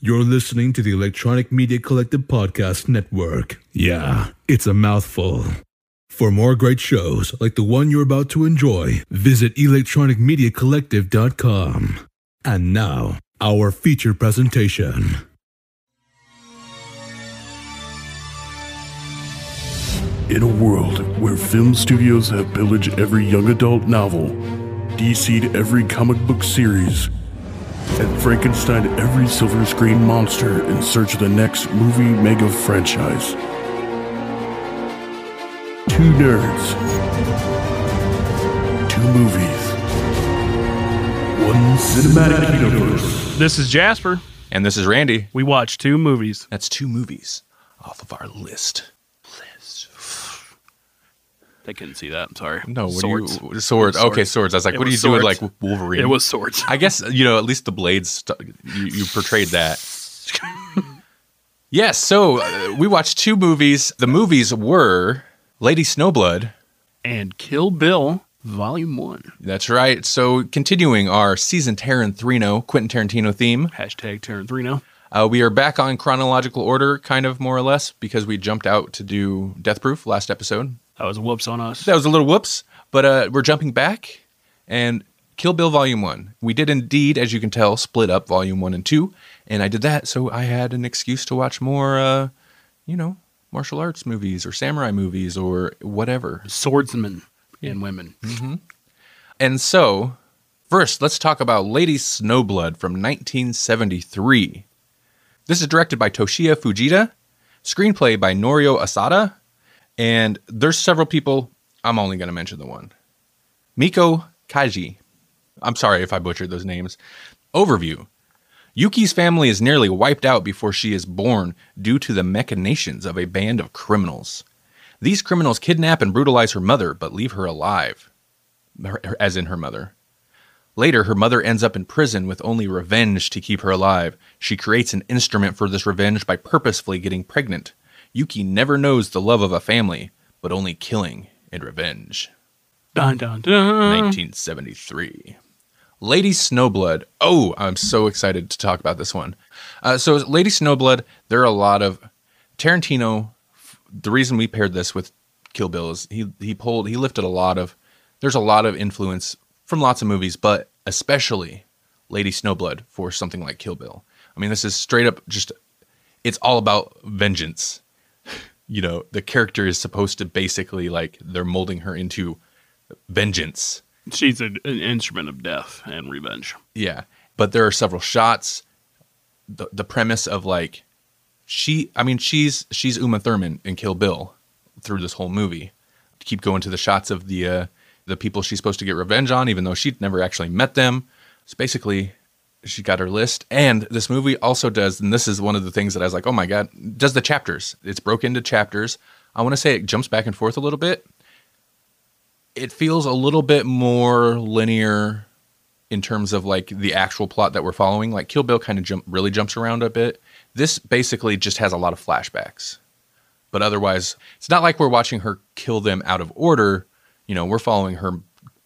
You're listening to the Electronic Media Collective Podcast Network. Yeah, it's a mouthful. For more great shows like the one you're about to enjoy, visit electronicmediacollective.com. And now, our feature presentation. In a world where film studios have pillaged every young adult novel, DC'd every comic book series, and Frankenstein every silver screen monster in search of the next movie mega franchise. Two nerds, two movies, one cinematic universe. This is Jasper. And this is Randy. We watched two movies. That's two movies off of our list. They couldn't see that. I'm sorry. No, what swords. Do you, swords. Okay, swords. I was like, It what are you swords. like Wolverine? It was swords. I guess you know at least the blades. St- you, you portrayed that. yes. So uh, we watched two movies. The movies were Lady Snowblood. and Kill Bill Volume One. That's right. So continuing our season Tarantino Quentin Tarantino theme, Hashtag Tarantino. uh, we are back on chronological order, kind of more or less, because we jumped out to do Death Proof last episode. That was a whoops on us. That was a little whoops, but uh, we're jumping back and Kill Bill Volume 1. We did indeed, as you can tell, split up Volume 1 and 2, and I did that so I had an excuse to watch more, uh, you know, martial arts movies or samurai movies or whatever. Swordsmen and women. And so, first, let's talk about Lady Snowblood from 1973. This is directed by Toshiya Fujita, screenplay by Norio Asada, and there's several people. I'm only going to mention the one Miko Kaji. I'm sorry if I butchered those names. Overview Yuki's family is nearly wiped out before she is born due to the machinations of a band of criminals. These criminals kidnap and brutalize her mother, but leave her alive as in her mother. Later, her mother ends up in prison with only revenge to keep her alive. She creates an instrument for this revenge by purposefully getting pregnant. Yuki never knows the love of a family, but only killing and revenge. Dun dun dun. 1973. Lady Snowblood. Oh, I'm so excited to talk about this one. Uh, so, Lady Snowblood, there are a lot of Tarantino. The reason we paired this with Kill Bill is he he pulled he lifted a lot of. There's a lot of influence from lots of movies, but especially Lady Snowblood for something like Kill Bill. I mean, this is straight up just. It's all about vengeance. You know, the character is supposed to basically like they're molding her into vengeance. She's a, an instrument of death and revenge. Yeah, but there are several shots. The the premise of like she, I mean, she's she's Uma Thurman in Kill Bill through this whole movie. To keep going to the shots of the uh, the people she's supposed to get revenge on, even though she'd never actually met them. It's basically, she got her list. And this movie also does, and this is one of the things that I was like, oh my god, does the chapters? It's broken into chapters. I want to say it jumps back and forth a little bit. It feels a little bit more linear in terms of like the actual plot that we're following. Like Kill Bill kind of jump really jumps around a bit. This basically just has a lot of flashbacks. But otherwise, it's not like we're watching her kill them out of order. You know, we're following her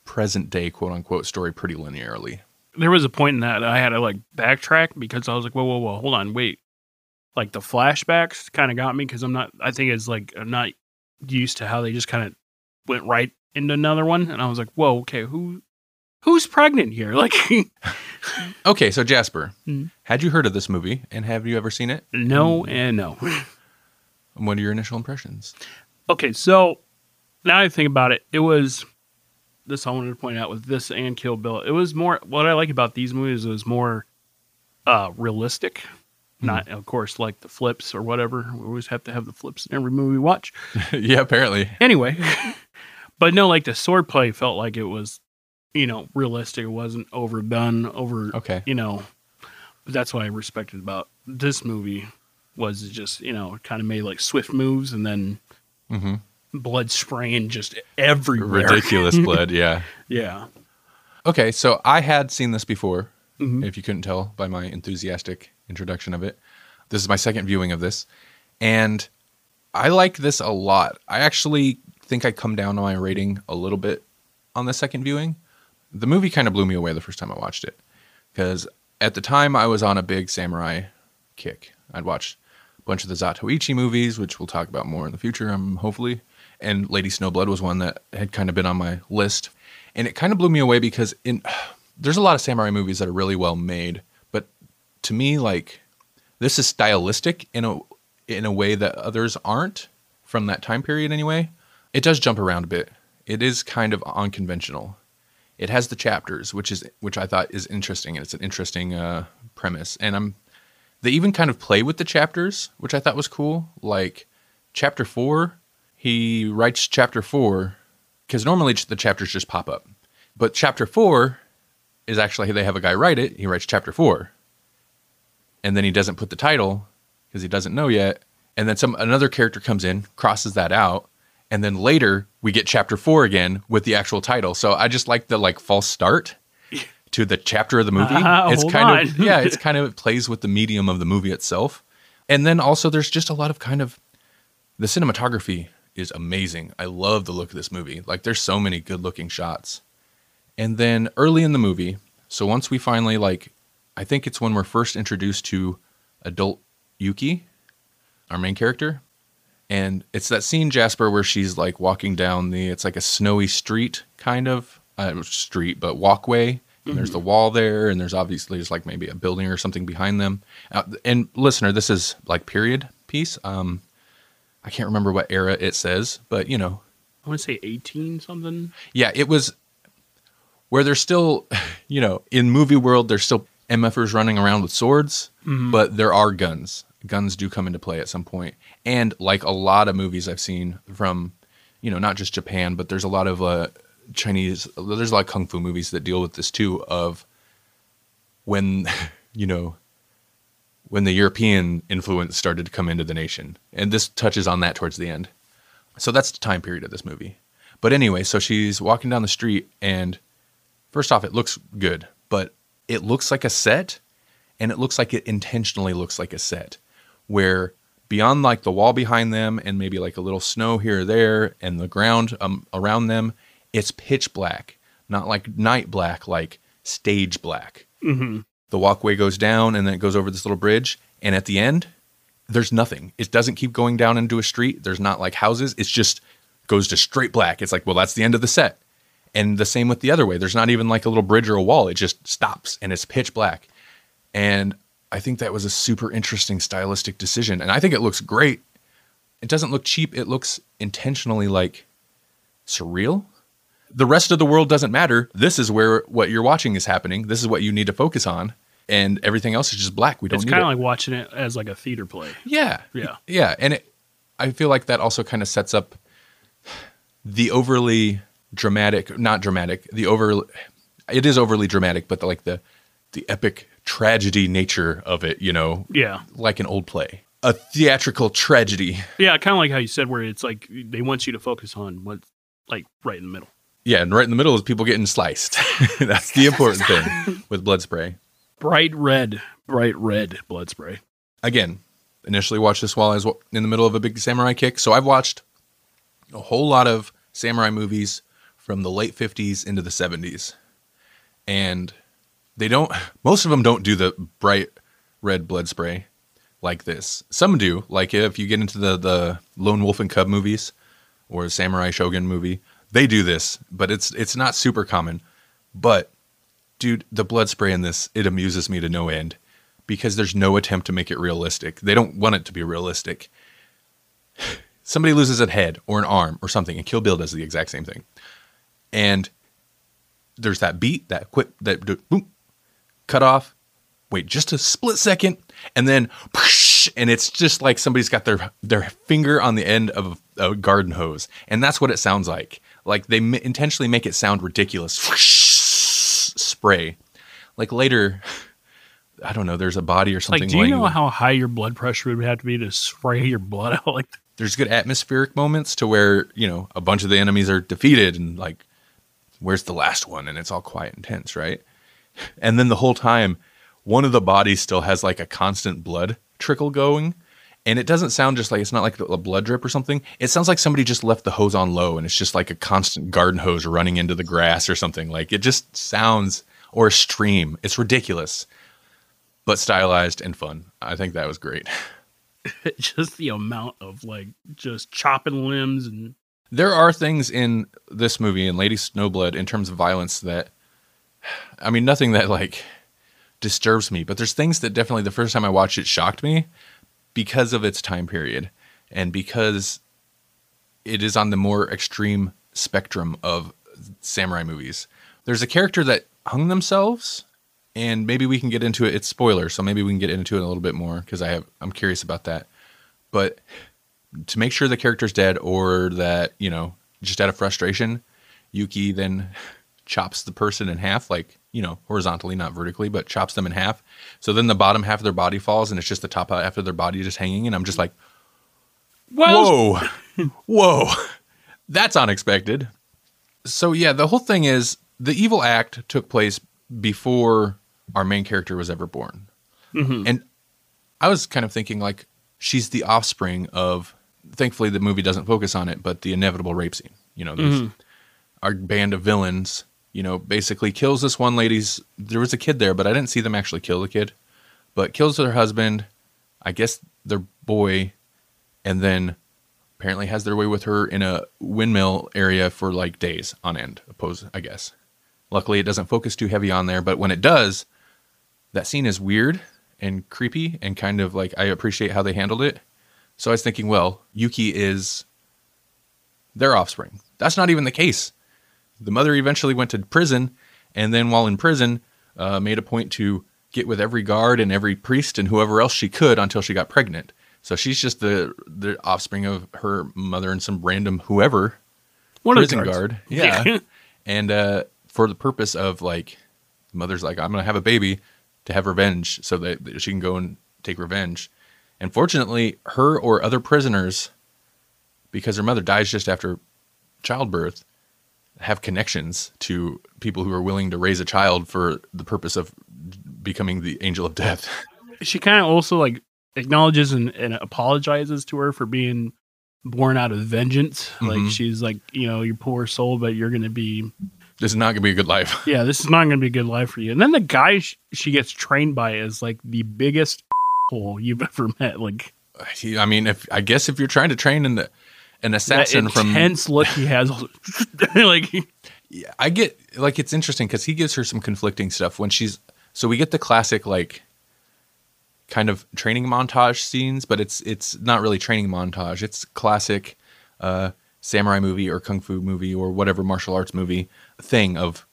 present day quote unquote story pretty linearly. There was a point in that I had to like backtrack because I was like, whoa, whoa, whoa, hold on, wait. Like the flashbacks kind of got me because I'm not, I think it's like, I'm not used to how they just kind of went right into another one. And I was like, whoa, okay, who, who's pregnant here? Like, Okay, so Jasper, Mhm. had you heard of this movie and have you ever seen it? no and no. What are your initial impressions? Okay, so now I think about it, it was this I wanted to point out with this and Kill Bill. It was more what I like about these movies is more uh realistic. Not of course like the flips or whatever. We always have to have the flips in every movie we watch. yeah, apparently. Anyway. but no, like the swordplay felt like it was, you know, realistic. It wasn't overdone, over Okay. you know. That's what I respected about this movie was it just, you know, kind of made like swift moves and then hmm blood spraying just everywhere. Ridiculous blood, yeah. Yeah. Okay, so I had seen this before, Mhm. if you couldn't tell by my enthusiastic introduction of it. This is my second viewing of this, and I like this a lot. I actually think I come down on my rating a little bit on the second viewing. The movie kind of blew me away the first time I watched it because at the time I was on a big samurai kick. I'd watched a bunch of the Zatoichi movies, which we'll talk about more in the future, um, hopefully. And Lady Snowblood was one that had kind of been on my list, and it kind of blew me away because in there's a lot of samurai movies that are really well made, but to me, like this is stylistic in a in a way that others aren't from that time period anyway. It does jump around a bit. It is kind of unconventional. It has the chapters, which is which I thought is interesting, and it's an interesting uh, premise. And I'm they even kind of play with the chapters, which I thought was cool. Like chapter four, he writes chapter four because normally the chapters just pop up, but chapter four is actually they have a guy write it. He writes chapter four, and then he doesn't put the title because he doesn't know yet. And then some another character comes in, crosses that out, and then later we get chapter four again with the actual title. So I just like the like false start to the chapter of the movie. Uh, it's kind of yeah, it's kind of it plays with the medium of the movie itself. And then also there's just a lot of kind of the cinematography is amazing. I love the look of this movie. Like there's so many good looking shots. And then early in the movie, so once we finally like I think it's when we're first introduced to adult Yuki, our main character. And it's that scene, Jasper, where she's like walking down the, it's like a snowy street kind of uh, street, but walkway. And there's the wall there, and there's obviously there's like maybe a building or something behind them. Uh, and listener, this is like period piece. Um, I can't remember what era it says, but you know, I want to say 18 something. yeah, it was where they're still, you know, in movie world, there's still MFers running around with swords, but there are guns. Guns do come into play at some point. And like a lot of movies I've seen from, you know, not just Japan, but there's a lot of uh, Chinese, there's a lot of kung fu movies that deal with this too of when, you know, when the European influence started to come into the nation. And this touches on that towards the end. So that's the time period of this movie. But anyway, so she's walking down the street, and first off, it looks good, but it looks like a set, and it looks like it intentionally looks like a set, where beyond like the wall behind them and maybe like a little snow here or there and the ground um, around them, it's pitch black, not like night black, like stage black. Mm-hmm. The walkway goes down and then it goes over this little bridge. And at the end, there's nothing. It doesn't keep going down into a street. There's not like houses. It's just goes to straight black. It's like, well, that's the end of the set. And the same with the other way. There's not even like a little bridge or a wall. It just stops and it's pitch black. And I think that was a super interesting stylistic decision. And I think it looks great. It doesn't look cheap. It looks intentionally like surreal. The rest of the world doesn't matter. This is where what you're watching is happening. This is what you need to focus on. And everything else is just black. We don't It's kind it. of like watching it as like a theater play. Yeah. Yeah. Yeah. And it, I feel like that also kind of sets up the overly dramatic, not dramatic, the over, it is overly dramatic, but the, like the, the epic tragedy nature of it, you know, Yeah. like an old play, a theatrical tragedy. Yeah. Kind of like how you said, where it's like they want you to focus on what's like right in the middle. Yeah. And right in the middle is people getting sliced. That's the important thing with blood spray. Bright red, bright red blood spray. again, initially watched this while I was in the middle of a big samurai kick. So I've watched a whole lot of samurai movies from the late 50s into the 70s. And they don't, most of them don't do the bright red blood spray like this. Some do, like if you get into the, the Lone Wolf and Cub movies or the Samurai Shogun movie, they do this, but it's it's not super common. But dude, the blood spray in this, it amuses me to no end because there's no attempt to make it realistic. They don't want it to be realistic. Somebody loses a head or an arm or something, and Kill Bill does the exact same thing. And there's that beat, that quick, that boom, cut off. Wait just a split second, and then, and it's just like somebody's got their their finger on the end of a, a garden hose, and that's what it sounds like. Like they m- intentionally make it sound ridiculous. Spray, like later. I don't know. There's a body or something. Like, do you know how high your blood pressure would have to be to spray your blood out like that? there's good atmospheric moments to where you know a bunch of the enemies are defeated and like where's the last one and it's all quiet and tense right and then the whole time one of the bodies still has like a constant blood trickle going and it doesn't sound just like it's not like a blood drip or something it sounds like somebody just left the hose on low and it's just like a constant garden hose running into the grass or something like it just sounds or a stream it's ridiculous but stylized and fun. I think that was great. just the amount of like just chopping limbs and There are things in this movie in Lady Snowblood in terms of violence that I mean nothing that like disturbs me, but there's things that definitely the first time I watched it shocked me because of its time period and because it is on the more extreme spectrum of samurai movies. There's a character that hung themselves and maybe we can get into it. It's spoiler, so maybe we can get into it a little bit more because I have I'm curious about that. But to make sure the character's dead or that, you know, just out of frustration, Yuki then chops the person in half, like, you know, horizontally, not vertically, but chops them in half. So then the bottom half of their body falls and it's just the top half of their body just hanging. And I'm just like, well whoa, whoa, that's unexpected. So yeah, the whole thing is the evil act took place before our main character was ever born. Mm-hmm. And I was kind of thinking like she's the offspring of thankfully the movie doesn't focus on it, but the inevitable rape scene. You know, there's mm-hmm. our band of villains, you know, basically kills this one lady's there was a kid there, but I didn't see them actually kill the kid. But kills their husband, I guess their boy, and then apparently has their way with her in a windmill area for like days on end, oppose I guess. Luckily it doesn't focus too heavy on there, but when it does, that scene is weird and creepy and kind of like I appreciate how they handled it. So I was thinking, well, Yuki is their offspring. That's not even the case. The mother eventually went to prison, and then while in prison, uh, made a point to get with every guard and every priest and whoever else she could until she got pregnant. So she's just the the offspring of her mother and some random whoever one prison guard. Yeah. and uh, for the purpose of like, the mother's like, I'm going to have a baby to have revenge so that that she can go and take revenge. And fortunately, her or other prisoners, because her mother dies just after childbirth, have connections to people who are willing to raise a child for the purpose of becoming the angel of death. she kind of also like acknowledges and, and apologizes to her for being born out of vengeance. Like Mhm. she's like, you know, you poor soul, but you're gonna be, This is not going to be a good life. yeah, this is not gonna be a good life for you. And then the guy sh- she gets trained by is like the biggest hole you've ever met. Like I mean, if I guess if you're trying to train an an that assassin from intense look he has, like I get like it's interesting because he gives her some conflicting stuff when she's so we get the classic like kind of training montage scenes, but it's it's not really training montage. It's classic uh, samurai movie or kung fu movie or whatever martial arts movie thing of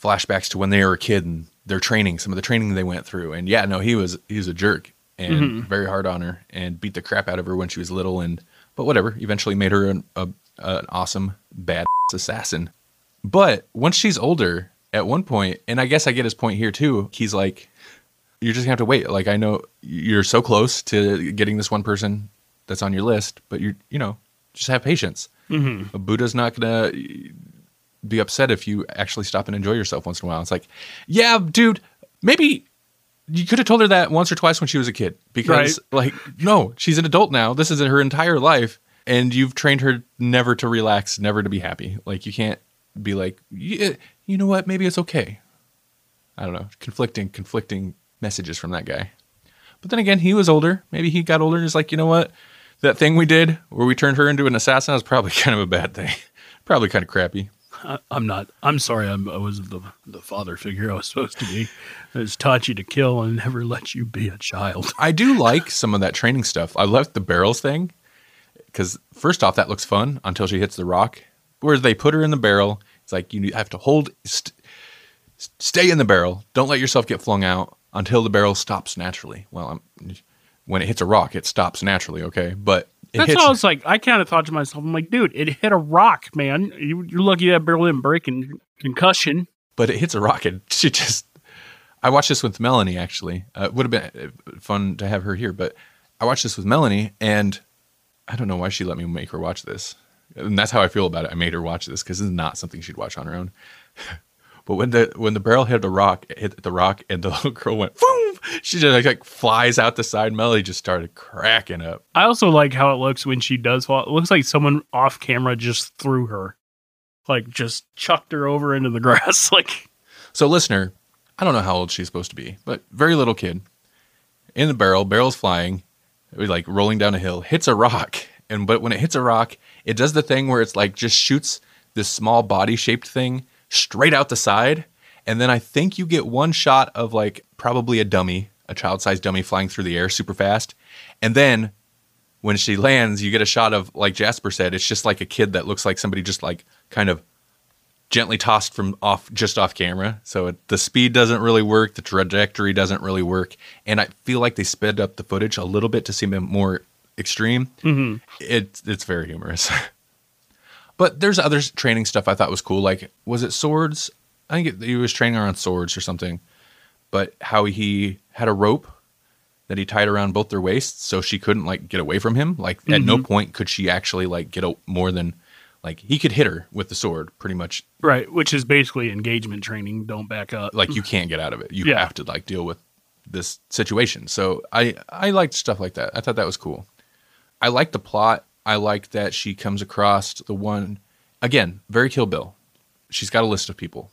flashbacks to when they were a kid and their training, some of the training they went through. And yeah, no, he was he was a jerk and very hard on her and beat the crap out of her when she was little and but whatever, eventually made her an, a, an awesome bad assassin. But once she's older, at one point, and I guess I get his point here too, he's like, you're just gonna have to wait. Like I know you're so close to getting this one person that's on your list, but you're you know, just have patience. Mm-hmm. Buddha's not gonna be upset if you actually stop and enjoy yourself once in a while. It's like, yeah, dude, maybe you could have told her that once or twice when she was a kid because like no, she's an adult now. This is her entire life and you've trained her never to relax, never to be happy. Like you can't be like, yeah, you know what? Maybe it's okay. I don't know, conflicting conflicting messages from that guy. But then again, he was older. Maybe he got older and is like, you know what? That thing we did where we turned her into an assassin was probably kind of a bad thing. probably kind of crappy. I, I'm not. I'm sorry. I'm, I was the the father figure I was supposed to be. I was taught you to kill and never let you be a child. I do like some of that training stuff. I love the barrels thing because first off, that looks fun until she hits the rock. Where they put her in the barrel, it's like you have to hold, st- stay in the barrel. Don't let yourself get flung out until the barrel stops naturally. Well, I'm, when it hits a rock, it stops naturally. Okay, but That's hits, how I was like. I kind of thought to myself, I'm like, dude, it hit a rock, man. You, you're lucky that barrel didn't break and concussion. but it hits a rock and she just i watched this with melanie actually uh, it would have been uh, fun to have her here but i watched this with melanie and i don't know why she let me make her watch this and that's how i feel about it i made her watch this because this is not something she'd watch on her own but when the when the barrel hit the rock it hit the rock and the little girl went boom she just like, like flies out the side Melly just started cracking up I also like how it looks when she does fall. It looks like someone off camera just threw her, like just chucked her over into the grass. Like So, listener, I don't know how old she's supposed to be, but very little kid in the barrel. Barrel's flying, like rolling down a hill, hits a rock, and but when it hits a rock, it does the thing where it's like just shoots this small body shaped thing straight out the side, and then I think you get one shot of like probably a dummy, a child sized dummy flying through the air super fast, and then when she lands, you get a shot of like Jasper said, it's just like a kid that looks like somebody just like kind of gently tossed from off just off camera. So it, the speed doesn't really work, the trajectory doesn't really work, and I feel like they sped up the footage a little bit to seem more extreme. Mm-hmm. It's it's very humorous. but there's other training stuff I thought was cool. Like was it swords? I think he was training around swords or something. But how he had a rope that he tied around both their waists so she couldn't like get away from him. Like mm-hmm. at no point could she actually like get a, more than like he could hit her with the sword pretty much. Right, which is basically engagement training. Don't back up. Like you can't get out of it. You yeah. have to like deal with this situation. So I I liked stuff like that. I thought that was cool. I like the plot. I like that she comes across the one again, very Kill Bill. She's got a list of people.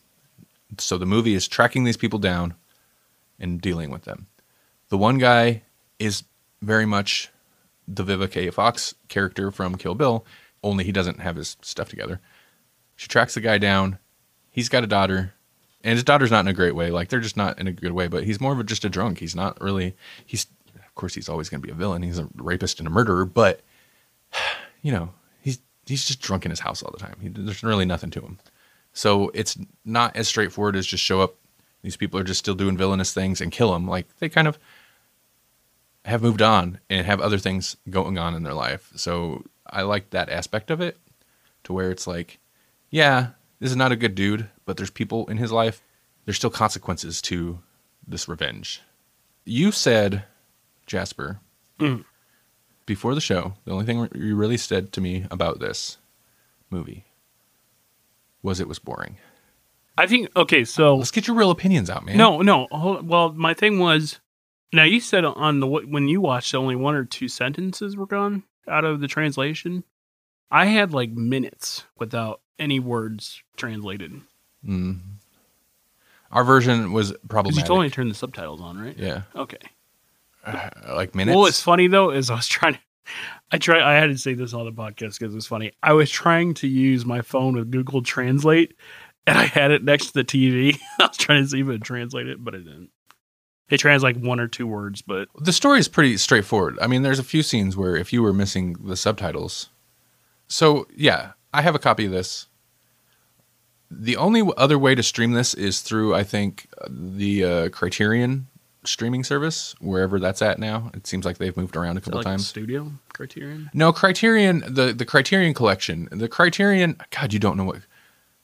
So the movie is tracking these people down and dealing with them. The one guy is very much the Vivica Fox character from Kill Bill only he doesn't have his stuff together. She tracks the guy down. He's got a daughter, and his daughter's not in a great way. Like they're just not in a good way. But he's more of a, just a drunk. He's not really. He's of course he's always going to be a villain. He's a rapist and a murderer. But you know he's he's just drunk in his house all the time. He, there's really nothing to him. So it's not as straightforward as just show up. These people are just still doing villainous things and kill them. Like they kind of have moved on and have other things going on in their life. So I like that aspect of it to where it's like, yeah, this is not a good dude, but there's people in his life. There's still consequences to this revenge. You said, Jasper, mm. before the show, the only thing you really said to me about this movie was it was boring. I think okay, so let's get your real opinions out, man. No, no. Well, my thing was now you said on the when you watched only one or two sentences were gone out of the translation. I had like minutes without any words translated. Mm. Our version was probably. You told me to turn the subtitles on, right? Yeah. Okay. Uh, like minutes. Well, it's funny though, is I was trying to. I try. I had to say this on the podcast because it's funny. I was trying to use my phone with Google Translate, and I had it next to the TV. I was trying to see if it would translate it, but it didn't. It translates like one or two words, but the story is pretty straightforward. I mean, there's a few scenes where if you were missing the subtitles, so yeah, I have a copy of this. The only other way to stream this is through, I think, the uh, Criterion streaming service, wherever that's at now. It seems like they've moved around a couple like times. Studio Criterion? No, Criterion. The the Criterion collection. The Criterion. God, you don't know what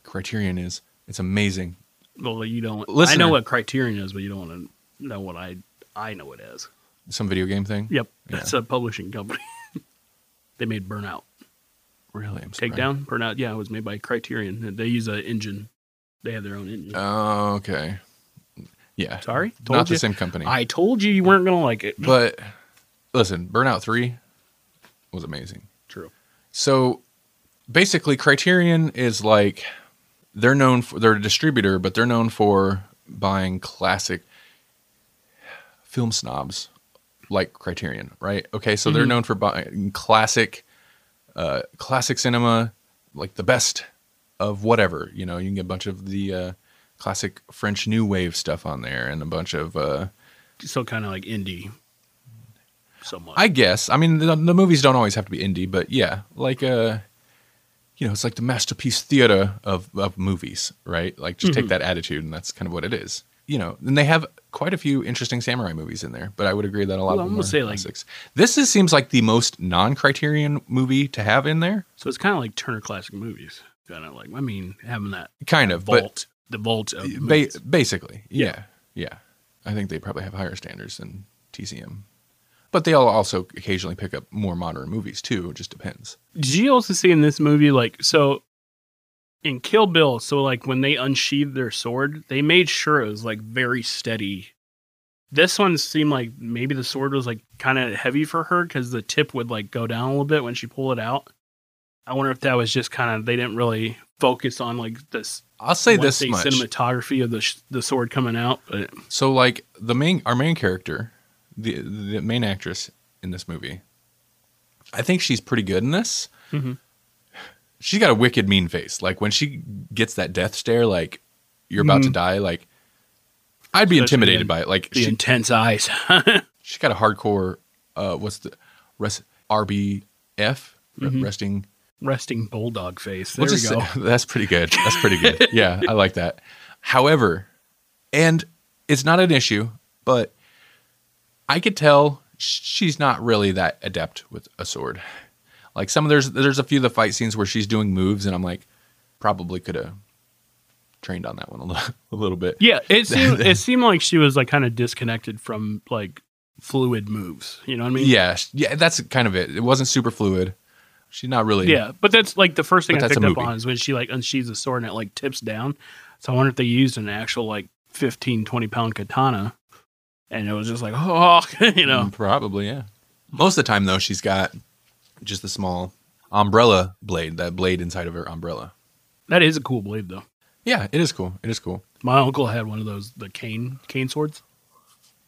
Criterion is. It's amazing. Well, you don't. I know what Criterion is, but you don't want to know what I I know it as. Some video game thing. Yep, yeah. it's a publishing company. they made Burnout. Really, I'm Takedown, Burnout. Yeah, it was made by Criterion. They use an engine. They have their own engine. Oh, okay. Yeah. Sorry, told not you. the same company. I told you you weren't gonna like it. But listen, Burnout Three was amazing. True. So basically, Criterion is like they're known for they're a distributor, but they're known for buying classic film snobs like Criterion, right? Okay, so mm-hmm. they're known for buying classic, uh, classic cinema, like the best of whatever. You know, you can get a bunch of the uh, classic French New Wave stuff on there, and a bunch of uh, so kind of like indie. Somewhat. I guess. I mean, the, the, movies don't always have to be indie, but yeah, like uh, you know, it's like the masterpiece theater of of movies, right? Like, just mm-hmm. take that attitude, and that's kind of what it is you know, and they have quite a few interesting samurai movies in there. But I would agree that a lot well, of them are say classics. Like, this is, seems like the most non-Criterion movie to have in there. So it's kind of like Turner Classic Movies, kind of like I mean, having that kind of vault, the vault of ba- basically, yeah, yeah, yeah. I think they probably have higher standards than TCM. But they all also occasionally pick up more modern movies too. It just depends. Did you also see in this movie like so in Kill Bill, so like when they unsheathed their sword, they made sure it was like very steady. This one seemed like maybe the sword was like kind of heavy for her because the tip would like go down a little bit when she pulled it out. I wonder if that was just kind of they didn't really focus on like this. I'll say this much. cinematography of the sh- the sword coming out, but So like the main our main character, the the main actress in this movie, I think she's pretty good in this. Mhm. She's got a wicked mean face. Like when she gets that death stare, like you're about to die, like I'd be Especially intimidated in by it. Like the she, intense eyes. she's got a hardcore uh what's the rest RBF Re- resting Resting bulldog face. There We'll we go. say- that's pretty good. That's pretty good. yeah, I like that. However, and it's not an issue, but I could tell she's not really that adept with a sword. Like some of there's there's a few of the fight scenes where she's doing moves, and I'm like, probably could have trained on that one a little, a little bit. Yeah, it seemed it seemed like she was like kind of disconnected from like fluid moves. You know what I mean? Yeah, yeah, that's kind of it. It wasn't super fluid. She's not really. Yeah, but that's like the first thing I picked up on is when she like unsheathes the sword and it like tips down. So I wonder if they used an actual like 15, 20 pound katana, and it was just like oh, you know. Mm, Probably, yeah. Most of the time, though, she's got just a small umbrella blade, that blade inside of her umbrella. That is a cool blade though. Yeah, it is cool. It is cool. My uncle had one of those the cane cane swords.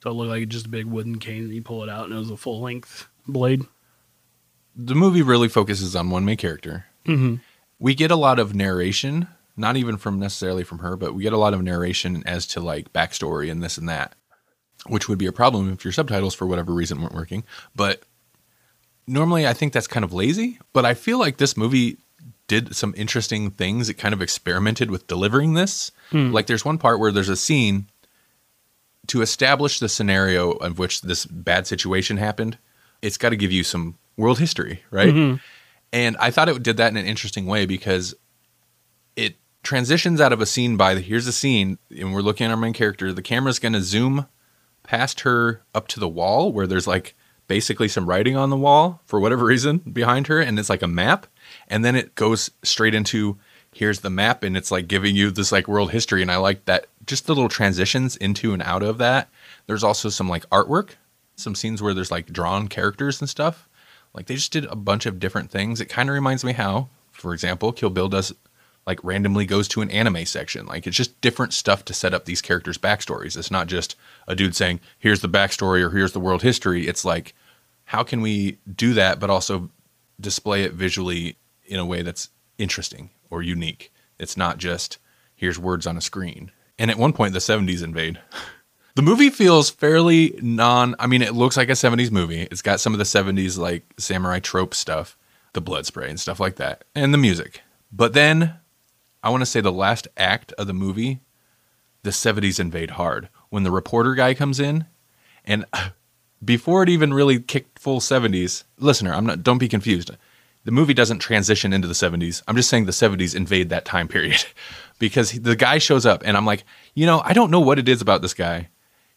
So it looked like just a big wooden cane. And you pull it out and it was a full length blade. The movie really focuses on one main character. Mm-hmm. We get a lot of narration, not even from necessarily from her, but we get a lot of narration as to like backstory and this and that, which would be a problem if your subtitles, for whatever reason, weren't working. But normally I think that's kind of lazy, but I feel like this movie did some interesting things. It kind of experimented with delivering this. Like there's one part where there's a scene to establish the scenario of which this bad situation happened. It's got to give you some world history, right? Mm-hmm. And I thought it did that in an interesting way because it transitions out of a scene by the here's a scene and we're looking at our main character. The camera's going to zoom past her up to the wall where there's like basically some writing on the wall for whatever reason behind her and it's like a map and then it goes straight into here's the map and it's like giving you this like world history and I like that just the little transitions into and out of that. There's also some like artwork, some scenes where there's like drawn characters and stuff. Like they just did a bunch of different things. It kind of reminds me how, for example, Kill Bill does like randomly goes to an anime section. Like it's just different stuff to set up these characters' backstories. It's not just a dude saying, here's the backstory or here's the world history. It's like, how can we do that, but also display it visually in a way that's interesting or unique? It's not just, here's words on a screen. And at one point, the 70s invade. The movie feels fairly non. I mean, it looks like a 70s movie. It's got some of the 70s, like samurai trope stuff, the blood spray and stuff like that, and the music. But then I want to say the last act of the movie, the 70s invade hard. When the reporter guy comes in, and before it even really kicked full 70s, listener, I'm not. Don't be confused. The movie doesn't transition into the 70s. I'm just saying the 70s invade that time period because the guy shows up, and I'm like, you know, I don't know what it is about this guy.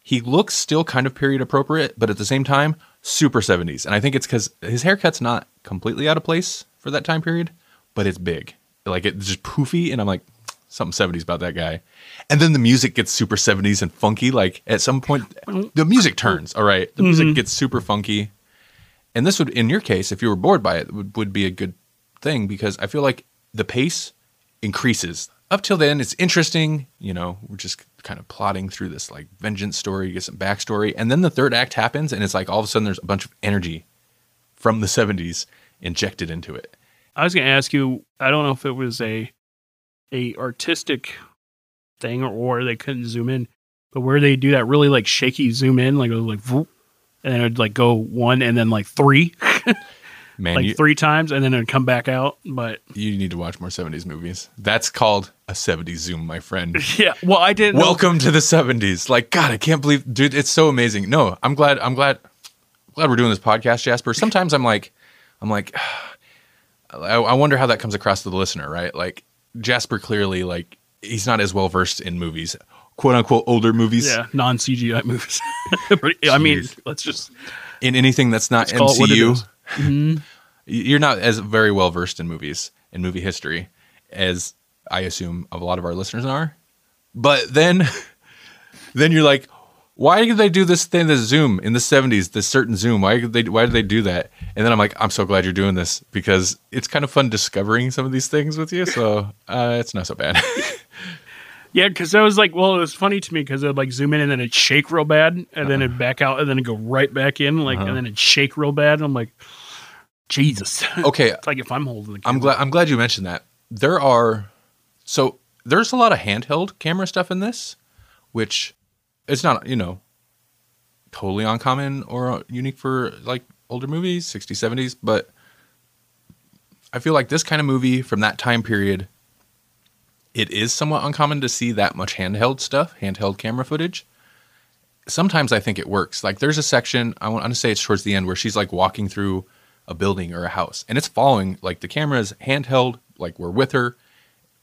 He looks still kind of period appropriate, but at the same time, super 70s. And I think it's because his haircut's not completely out of place for that time period, but it's big. Like it's just poofy, and I'm like, something 70s about that guy. And then the music gets super 70s and funky. Like at some point, the music turns. All right, the music mm-hmm. gets super funky. And this would, in your case, if you were bored by it, would, would be a good thing because I feel like the pace increases. Up till then, it's interesting. You know, we're just kind of plotting through this like vengeance story, you get some backstory, and then the third act happens, and it's like all of a sudden there's a bunch of energy from the 70s injected into it. I was going to ask you. I don't know if it was a a artistic thing or, they couldn't zoom in, but where they do that really like shaky zoom in, like it was like, and then it would like go one and then like three, Man, like you, three times, and then it'd come back out. But you need to watch more 70s movies. That's called a 70s zoom, my friend. yeah, well, I didn't. know- Welcome to the 70s. Like, God, I can't believe, dude, it's so amazing. No, I'm glad, I'm glad, glad we're doing this podcast, Jasper. Sometimes I'm like, I'm like, I, wonder how that comes across to the listener, right? Like, Jasper clearly, like, he's not as well versed in movies, quote unquote, older movies, Yeah, non CGI movies. I mean, let's just in anything that's not call what it MCU. Mm-hmm. You're not as very well versed in movies and movie history as I assume a lot of our listeners are. But then, then you're like, why did they do this thing, this zoom in the 70s, this certain zoom? Why did they, why did they do that? And then I'm like, I'm so glad you're doing this because it's kind of fun discovering some of these things with you. So uh, it's not so bad. Yeah, because I was like, well, it was funny to me because it'd like zoom in and then it'd shake real bad, and Uh-huh. then it'd back out, and then it'd go right back in, like, and then it'd shake real bad. And I'm like, Jesus. okay. it's like if I'm holding the camera. I'm glad, I'm glad you mentioned that. There are, so there's a lot of handheld camera stuff in this, which it's not, you know, totally uncommon or unique for like older movies, 60s, 70s, but I feel like this kind of movie from that time period, it is somewhat uncommon to see that much handheld stuff, handheld camera footage. Sometimes I think it works. Like there's a section, I want to say it's towards the end, where she's like walking through a building or a house and it's following, like the camera is handheld, like we're with her.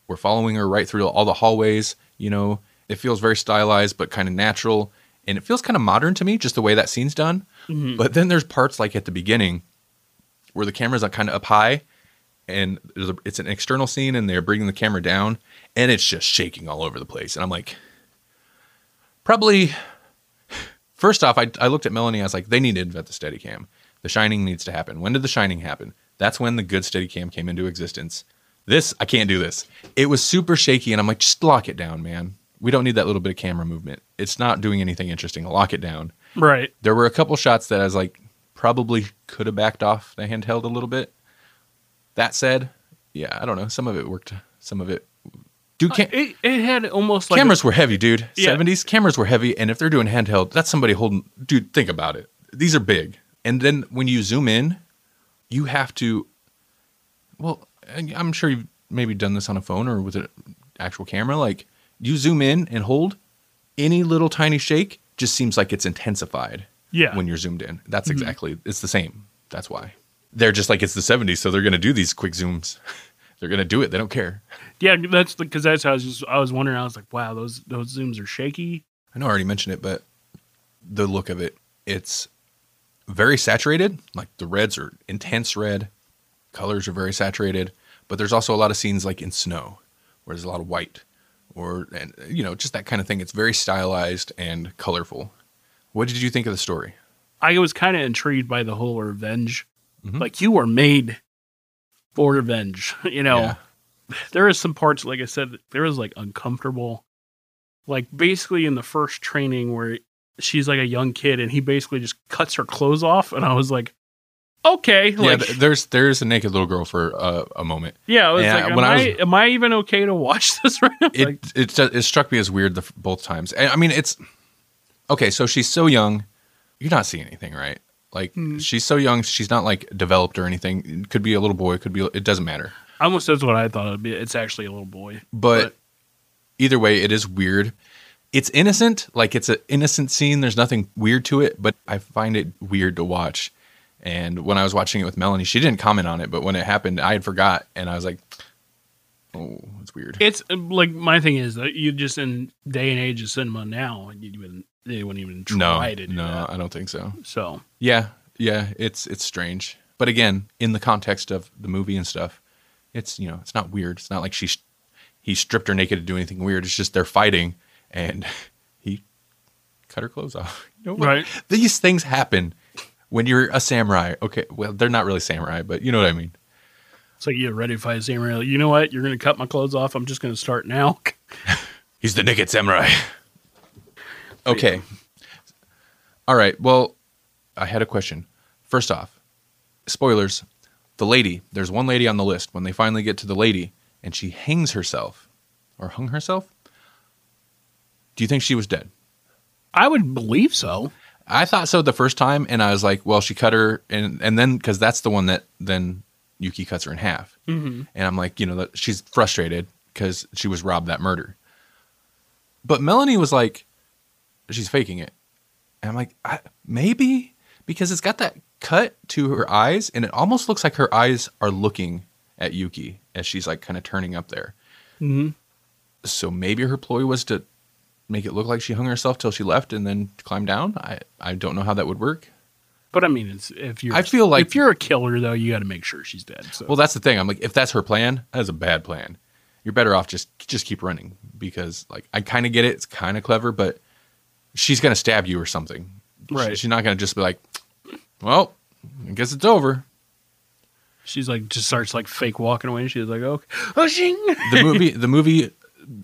We're following her right through all the hallways. You know, it feels very stylized, but kind of natural. And it feels kind of modern to me, just the way that scene's done. Mm-hmm. But then there's parts like at the beginning where the camera's like kind of up high and a, it's an external scene and they're bringing the camera down and it's just shaking all over the place. And I'm like, probably, first off, I, I looked at Melanie. I was like, they need to invent the Steadicam. The Shining needs to happen. When did the Shining happen? That's when the good Steadicam came into existence. This, I can't do this. It was super shaky and I'm like, just lock it down, man. We don't need that little bit of camera movement. It's not doing anything interesting. Lock it down right. there were a couple shots that I was like, probably could have backed off the handheld a little bit. That said, yeah, I don't know. Some of it worked. Some of it. Dude, uh, cam- It, it had almost like cameras were heavy, dude. Yeah. Seventies cameras were heavy, and if they're doing handheld, that's somebody holding. Dude, think about it. These are big, and then when you zoom in, you have to. Well, I'm sure you've maybe done this on a phone or with an actual camera. Like you zoom in and hold, any little tiny shake just seems like it's intensified yeah. when you're zoomed in. That's mm-hmm. exactly it's the same. That's why. They're just like it's the 70s, so they're going to do these quick zooms. they're going to do it. They don't care. yeah, that's because that's how I was just I was wondering. I was like, wow, those those zooms are shaky. I know I already mentioned it, but the look of it, it's very saturated. Like the reds are intense red, colors are very saturated, but there's also a lot of scenes like in snow where there's a lot of white or and you know, just that kind of thing. It's very stylized and colorful. What did you think of the story? I was kind of intrigued by the whole revenge. Mhm. Like you were made for revenge. You know, Yeah. there is some parts, like I said, there was like uncomfortable. Like basically in the first training where she's like a young kid and he basically just cuts her clothes off, and I was like, okay, yeah, like there's there's a naked little girl for uh, a moment. yeah, I was Yeah, like, am when I, I was- am I even okay to watch this right now? it like, it it struck me as weird the, both times. I mean, it's okay. So she's so young, you're not seeing anything, right? Like Hmm. she's so young, she's not like developed or anything. It could be a little boy, could be. It doesn't matter. almost that's what I thought it'd be. It's actually a little boy. But, But- either way, it is weird. It's innocent, like it's an innocent scene. There's nothing weird to it, but I find it weird to watch. And when I was watching it with Melanie, she didn't comment on it, but when it happened, I had forgot, and I was like, "Oh, it's weird." It's like my thing is that you just in day and age of cinema now, you they wouldn't even try no, to do no, that. I don't think so. So Yeah, yeah, it's it's strange. But again, in the context of the movie and stuff, it's you know, it's not weird. It's not like she he stripped her naked to do anything weird. It's just they're fighting and he cut her clothes off. You know what? Right. These things happen when you're a samurai. Okay, well, they're not really samurai, but you know what I mean. it's like you're ready to fight a samurai. You know what? You're gonna cut my clothes off. I'm just gonna start now. He's the naked samurai. Okay. All right. Well, I had a question. First off, spoilers. The lady, there's one lady on the list. When they finally get to the lady and she hangs herself or hung herself, do you think she was dead? I would believe so. I thought so the first time, and I was like, well, she cut her, and and then because that's the one that then Yuki cuts her in half, Mm-hmm. and I'm like, you know, that she's frustrated because she was robbed that murder. But Melanie was like, she's faking it, and I'm like, I, maybe because it's got that cut to her eyes, and it almost looks like her eyes are looking at Yuki as she's like kind of turning up there. Mm-hmm. So maybe her ploy was to make it look like she hung herself till she left and then climbed down. I I don't know how that would work. But I mean, it's if you're I feel like- if you're a killer though, you got to make sure she's dead. So Well, that's the thing. I'm like, if that's her plan, that is a bad plan. You're better off just just keep running because, like, I kind of get it. It's kind of clever, but she's gonna stab you or something. Right. she's not gonna just be like, well, I guess it's over. She's like just starts like fake walking away and she's like, okay. Oh shing. the movie the movie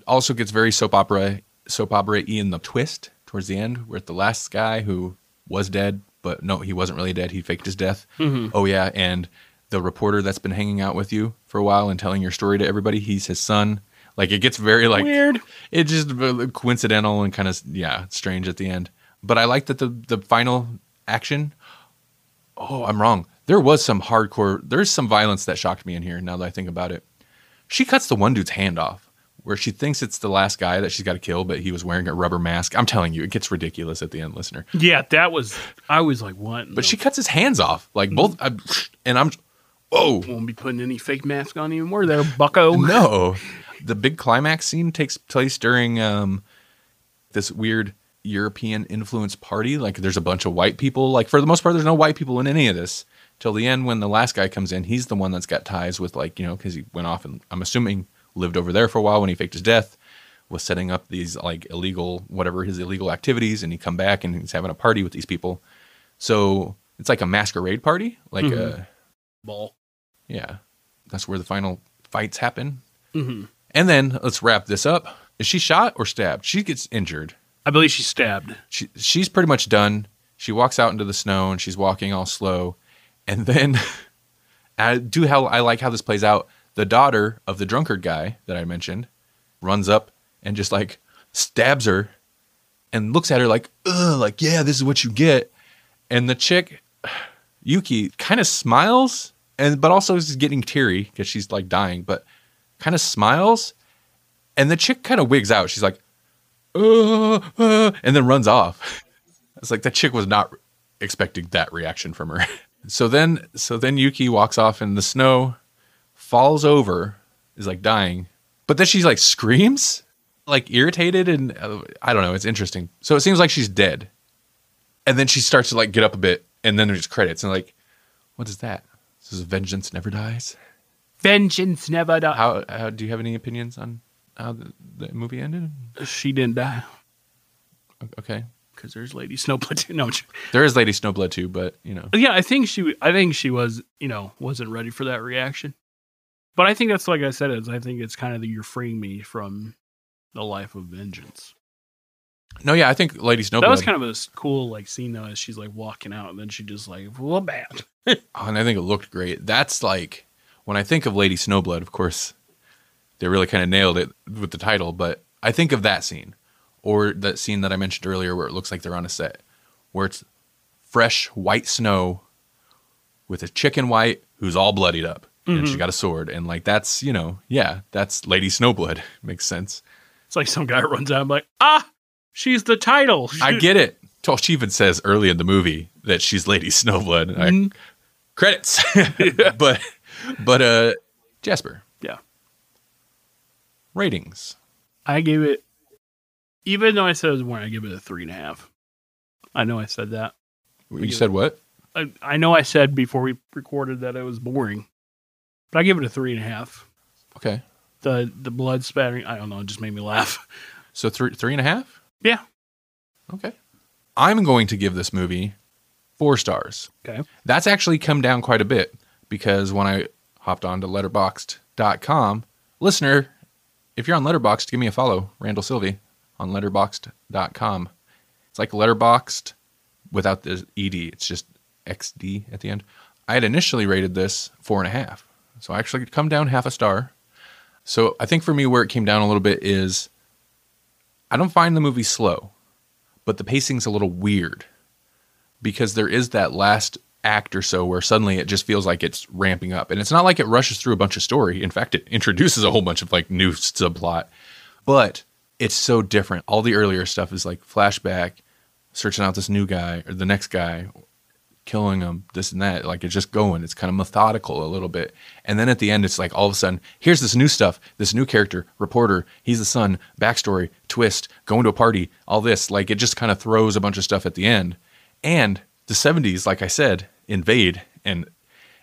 also gets very soap opera soap opera in the twist towards the end where the last guy who was dead but no he wasn't really dead he faked his death mm-hmm. oh yeah and the reporter that's been hanging out with you for a while and telling your story to everybody he's his son like it gets very like Weird. it just uh, coincidental and kind of yeah strange at the end but i like that the the final action oh i'm wrong there was some hardcore there's some violence that shocked me in here now that i think about it she cuts the one dude's hand off where she thinks it's the last guy that she's got to kill but he was wearing a rubber mask i'm telling you it gets ridiculous at the end listener Yeah, that was I was like, what? but she cuts his hands off like both I, and i'm whoa won't be putting any fake mask on anymore there, bucko. no the big climax scene takes place during um this weird european influence party like there's a bunch of white people like for the most part there's no white people in any of this till the end when the last guy comes in he's the one that's got ties with like you know because he went off and i'm assuming lived over there for a while when he faked his death was setting up these like illegal whatever his illegal activities and he come back and he's having a party with these people so it's like a masquerade party like a Ball. yeah, that's where the final fights happen. Mhm. And then let's wrap this up. Is she shot or stabbed? She gets injured. I believe she's stabbed. She she's pretty much done. She walks out into the snow and she's walking all slow. And then I do how I like how this plays out. The daughter of the drunkard guy that I mentioned runs up and just like stabs her and looks at her like, ugh, like, yeah, this is what you get. And the chick, Yuki, kind of smiles and but also is getting teary because she's like dying, but kind of smiles. And the chick kind of wigs out. She's like, uh, uh, and then runs off. It's like that chick was not expecting that reaction from her. So then, so then Yuki walks off in the snow, falls over, is like dying, but then she's like screams, like irritated, and uh, I don't know. It's interesting. So it seems like she's dead, and then she starts to like get up a bit, and then there's credits, and like, what is that? This is vengeance never dies. Vengeance never dies. How, how do you have any opinions on how the, the movie ended? She didn't die Okay, because there's Lady Snowblood. too. No, there is Lady Snowblood too, but you know. yeah, I think she. I think she was. You know, wasn't ready for that reaction. But I think that's like I said. Is I think it's kind of the, you're freeing me from the life of vengeance. No, yeah, I think Lady Snowblood. That was kind of a cool like scene though, as she's like walking out, and then she just like, well, bad. oh, and I think it looked great. That's like when I think of Lady Snowblood. Of course, they really kind of nailed it with the title. But I think of that scene, or that scene that I mentioned earlier, where it looks like they're on a set, where it's fresh white snow with a chicken white who's all bloodied up, and she got a sword, and like that's you know, yeah, that's Lady Snowblood. Makes sense. It's like some guy runs out, I'm like, ah, she's the title. I get it. Well, she even says early in the movie that she's Lady Snowblood. I- Mhm. credits, but but uh, Jasper Yeah, ratings. I gave it. Even though I said it was boring, I give it a three and a half. I know I said that. You said what? I, I know I said before we recorded that it was boring, but I give it a three and a half. Okay, The the blood spattering, I don't know, it just made me laugh. so three three and a half. Yeah. Okay, I'm going to give this movie four stars. Okay. That's actually come down quite a bit because when I hopped on to letterboxd.com, listener, if you're on Letterboxd, give me a follow, Randall Sylvie on letterboxd.com. It's like Letterboxd without the ed. It's just xd at the end. I had initially rated this four and a half, so I actually come down half a star. So I think for me, where it came down a little bit is I don't find the movie slow, but the pacing's a little weird because there is that last act or so where suddenly it just feels like it's ramping up. And it's not like it rushes through a bunch of story. In fact, it introduces a whole bunch of like new subplot, but it's so different. All the earlier stuff is like flashback, searching out this new guy or the next guy, killing him, this and that. Like it's just going. It's kind of methodical a little bit. And then at the end, it's like all of a sudden, here's this new stuff, this new character, reporter, he's the son, backstory, twist, going to a party, all this. Like it just kind of throws a bunch of stuff at the end. And the 70s, like I said, invade and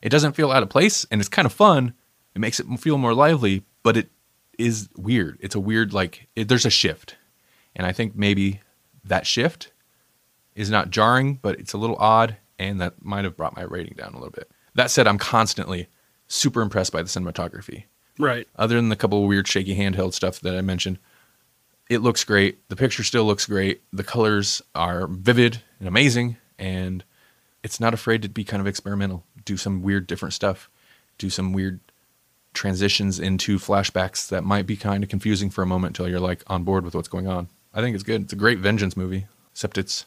it doesn't feel out of place and it's kind of fun. It makes it feel more lively, but it is weird. It's a weird, like, it, there's a shift. And I think maybe that shift is not jarring, but it's a little odd, and that might have brought my rating down a little bit. That said, I'm constantly super impressed by the cinematography. Right. Other than the couple of weird shaky handheld stuff that I mentioned, it looks great. The picture still looks great. The colors are vivid and amazing, and it's not afraid to be kind of experimental. Do some weird, different stuff. Do some weird transitions into flashbacks that might be kind of confusing for a moment until you're like on board with what's going on. I think it's good. It's a great vengeance movie, except it's.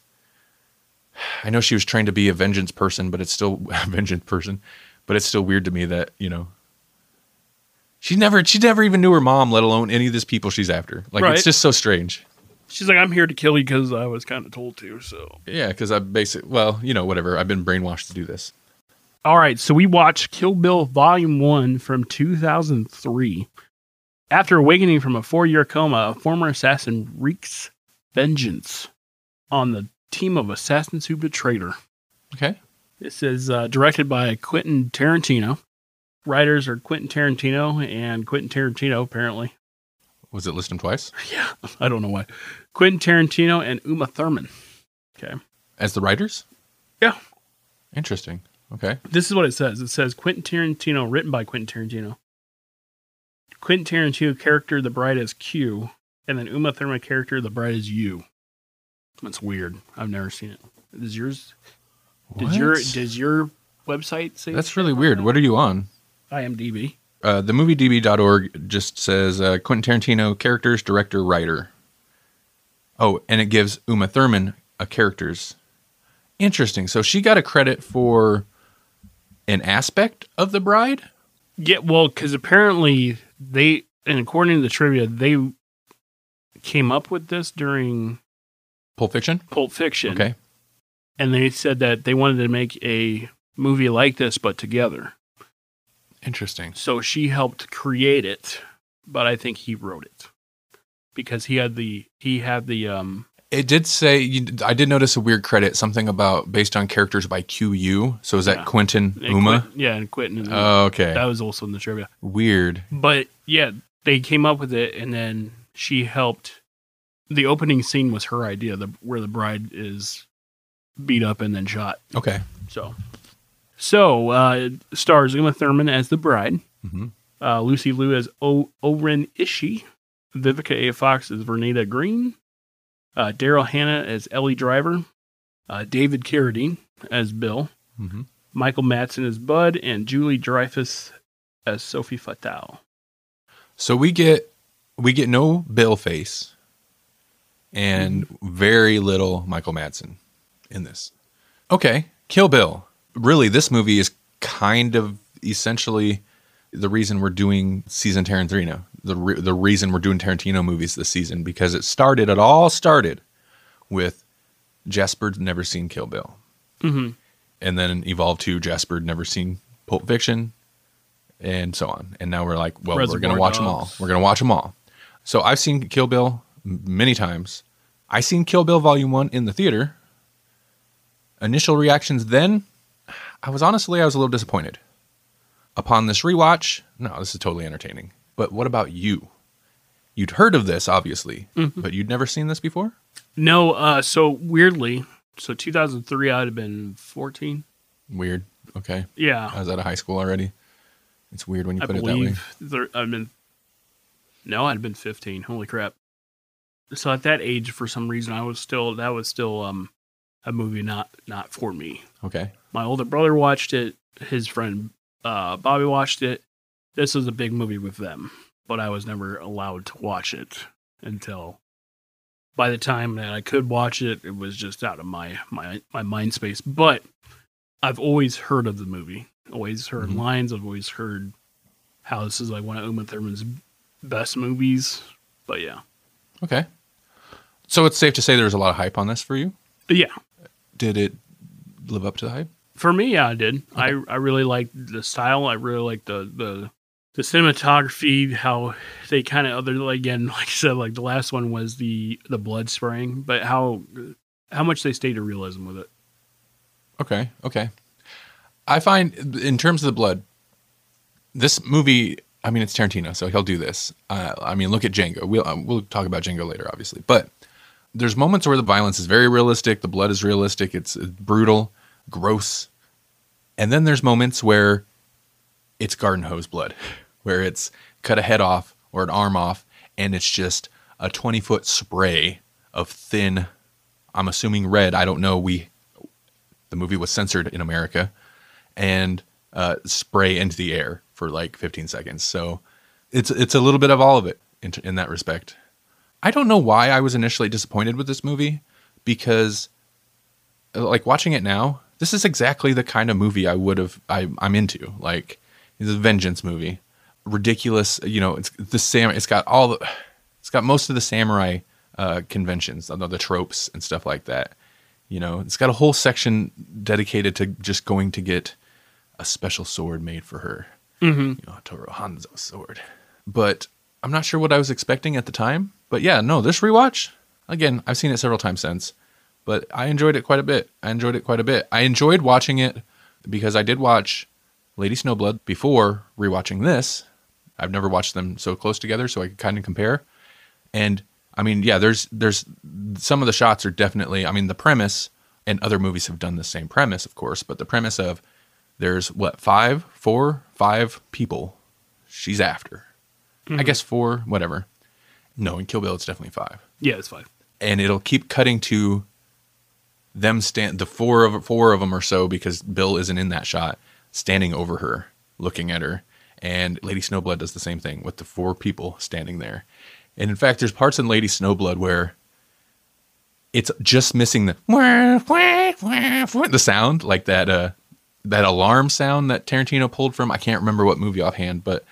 I know she was trained to be a vengeance person, but it's still a vengeance person. But it's still weird to me that you know. She never, she never even knew her mom, let alone any of these people she's after. Like Right. it's just so strange. She's like, I'm here to kill you because I was kind of told to. So, Yeah, because I basically, well, you know, whatever. I've been brainwashed to do this. all right. So we watched Kill Bill Volume One from 2003. After awakening from a four-year coma, a former assassin wreaks vengeance on the team of assassins who betrayed her. Okay. This is uh, directed by Quentin Tarantino. Writers are Quentin Tarantino and Quentin Tarantino, apparently. Was it listed twice Yeah, I don't know why. Quentin Tarantino and Uma Thurman. Okay. as the writers? Yeah. Interesting. Okay. This is what it says. It says Quentin Tarantino, written by Quentin Tarantino. Quentin Tarantino character, the bride is Q, and then Uma Thurman character, the bride is U. That's weird. I've never seen it. Does yours? Did your does your website say? That's really weird. What are you on? IMDb. Uh, the moviedb.org just says uh, Quentin Tarantino characters, director, writer. Oh, and it gives Uma Thurman a characters. Interesting. So she got a credit for an aspect of the bride. Yeah, well, because apparently they, and according to the trivia, they came up with this during Pulp Fiction. Pulp Fiction. Okay. and they said that they wanted to make a movie like this but together. Interesting. So she helped create it, but I think he wrote it because he had the he had the um It did say you, I did notice a weird credit, something about based on characters by QU. So is that Yeah. Quentin and Uma? Quentin- yeah, and Quentin. And Oh, okay. that was also in the trivia. Weird. But yeah, they came up with it, and then she helped. The opening scene was her idea, the where the bride is beat up and then shot. Okay. So, so uh, stars Uma Thurman as the bride, hmm uh, Lucy Liu as o- O-Ren Ishii, Vivica A. Fox as Vernita Green, uh, Daryl Hannah as Ellie Driver, uh, David Carradine as Bill, hmm Michael Madsen as Bud, and Julie Dreyfus as Sophie Fatale. So we get we get no Bill face and very little Michael Madsen in this. Okay, Kill Bill. Really, this movie is kind of essentially the reason we're doing season Tarantino. The re- the reason we're doing Tarantino movies this season because it started. It all started with Jasper'd never seen Kill Bill, hmm and then evolved to Jasper'd never seen Pulp Fiction, and so on. And now we're like, well, we're going to watch them all. We're going to watch them all. So I've seen Kill Bill many times. I seen Kill Bill Volume One in the theater. Initial reactions then, I was honestly I was a little disappointed. Upon this rewatch, no, this is totally entertaining. But what about you? You'd heard of this, obviously, Mm-hmm. but you'd never seen this before. No, uh, so weirdly, so 2003, I'd have been 14. Weird. Okay, Yeah, I was out of high school already. It's weird when you I put it that way. there, I've been. No, I'd been 15. Holy crap! So at that age, for some reason, I was still that was still um a movie not not for me. Okay. My older brother watched it. His friend uh, Bobby watched it. This was a big movie with them, but I was never allowed to watch it until by the time that I could watch it, it was just out of my my my mind space. But I've always heard of the movie. Always heard Mhm. lines. I've always heard how this is like one of Uma Thurman's best movies. But yeah, Okay. So it's safe to say there was a lot of hype on this for you. Yeah. Did it live up to the hype? For me, yeah, I did. I I really liked the style. I really liked the the the cinematography. How they kind of other again, like I said, like the last one was the the blood spraying, but how how much they stayed to realism with it. Okay. Okay. I find in terms of the blood, this movie. I mean, it's Tarantino, so he'll do this. Uh, I mean, look at Django. We'll uh, we'll talk about Django later, obviously, but there's moments where the violence is very realistic, the blood is realistic, it's brutal, gross. And then there's moments where it's garden hose blood, where it's cut a head off or an arm off, and it's just a 20 foot spray of thin, I'm assuming red. I don't know. We, the movie was censored in America, and uh, spray into the air for like 15 seconds. So it's it's a little bit of all of it in, in that respect. I don't know why I was initially disappointed with this movie because, like watching it now, this is exactly the kind of movie I would have I, I'm into. Like it's a vengeance movie, ridiculous. You know, it's the sam. It's got all the. It's got most of the samurai uh, conventions, the, the tropes and stuff like that. You know, it's got a whole section dedicated to just going to get a special sword made for her. Mm-hmm. You know, Hattori Hanzo sword. But I'm not sure what I was expecting at the time. But yeah, no, this rewatch, again, I've seen it several times since, but I enjoyed it quite a bit. I enjoyed it quite a bit. I enjoyed watching it because I did watch Lady Snowblood before rewatching this. I've never watched them so close together, so I could kind of compare. And I mean, yeah, there's there's some of the shots are definitely. I mean, the premise and other movies have done the same premise, of course, but the premise of there's what five, four, five people she's after. I mm-hmm. guess four, whatever. No, in Kill Bill, it's definitely five Yeah, it's five. and it'll keep cutting to them stand the four of four of them or so because Bill isn't in that shot standing over her looking at her and Lady Snowblood does the same thing with the four people standing there and in fact there's parts in Lady Snowblood where it's just missing the the sound like that uh that alarm sound that Tarantino pulled from I can't remember what movie offhand but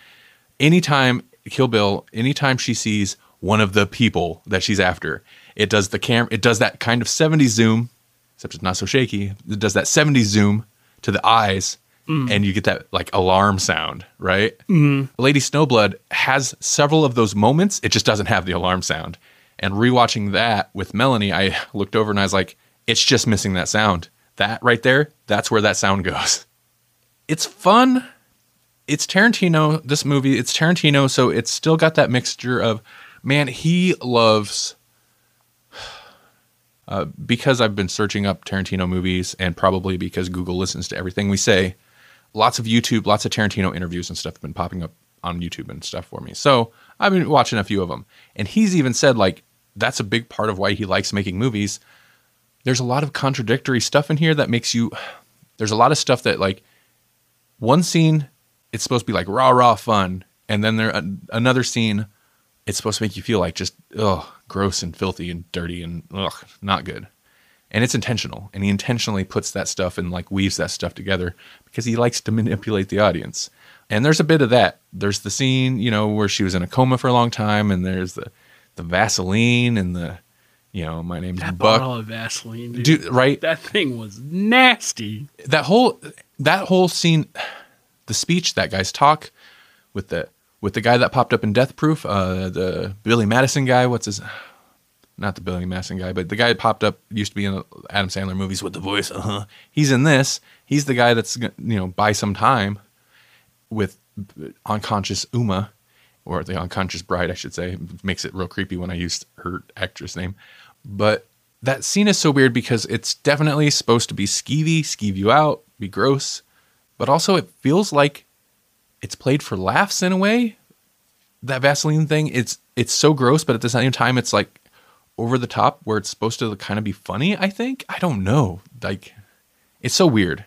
anytime Kill Bill, anytime she sees one of the people that she's after, it does the cam it does that kind of 70 zoom, except it's not so shaky. It does that 70 zoom to the eyes and you get that like alarm sound, right? Lady Snowblood has several of those moments. It just doesn't have the alarm sound. And rewatching that with Melanie, I looked over and I was like, it's just missing that sound. That right there, that's where that sound goes. It's fun it's Tarantino, this movie, it's Tarantino, so it's still got that mixture of, man, he loves. Uh, because I've been searching up Tarantino movies and probably because Google listens to everything we say, lots of YouTube, lots of Tarantino interviews and stuff have been popping up on YouTube and stuff for me. So I've been watching a few of them. And he's even said, like, that's a big part of why he likes making movies. There's a lot of contradictory stuff in here that makes you. There's a lot of stuff that, like, one scene it's supposed to be like rah rah fun, and then there another scene, it's supposed to make you feel like just ugh, gross and filthy and dirty and ugh, not good. And it's intentional, and he intentionally puts that stuff and like weaves that stuff together because he likes to manipulate the audience. And there's a bit of that. There's the scene, you know, where she was in a coma for a long time, and there's the the Vaseline and the, you know, my name's That Buck. bottle of Vaseline, dude. Dude, right? That thing was nasty. that whole that whole scene the speech that guy's talk with the with the guy that popped up in death proof uh the billy madison guy what's his not the billy madison guy but the guy that popped up used to be in adam sandler movies with the voice uh-huh. He's in this. He's the guy that's you know by some time with unconscious uma or the unconscious bride i should say. Makes it real creepy when i used her actress name. But that scene is so weird because it's definitely supposed to be skeevy, skeeve you out, be gross, but also it feels like it's played for laughs in a way. That Vaseline thing, it's it's so gross, but at the same time, it's like over the top where it's supposed to kind of be funny. I think I don't know, like it's so weird.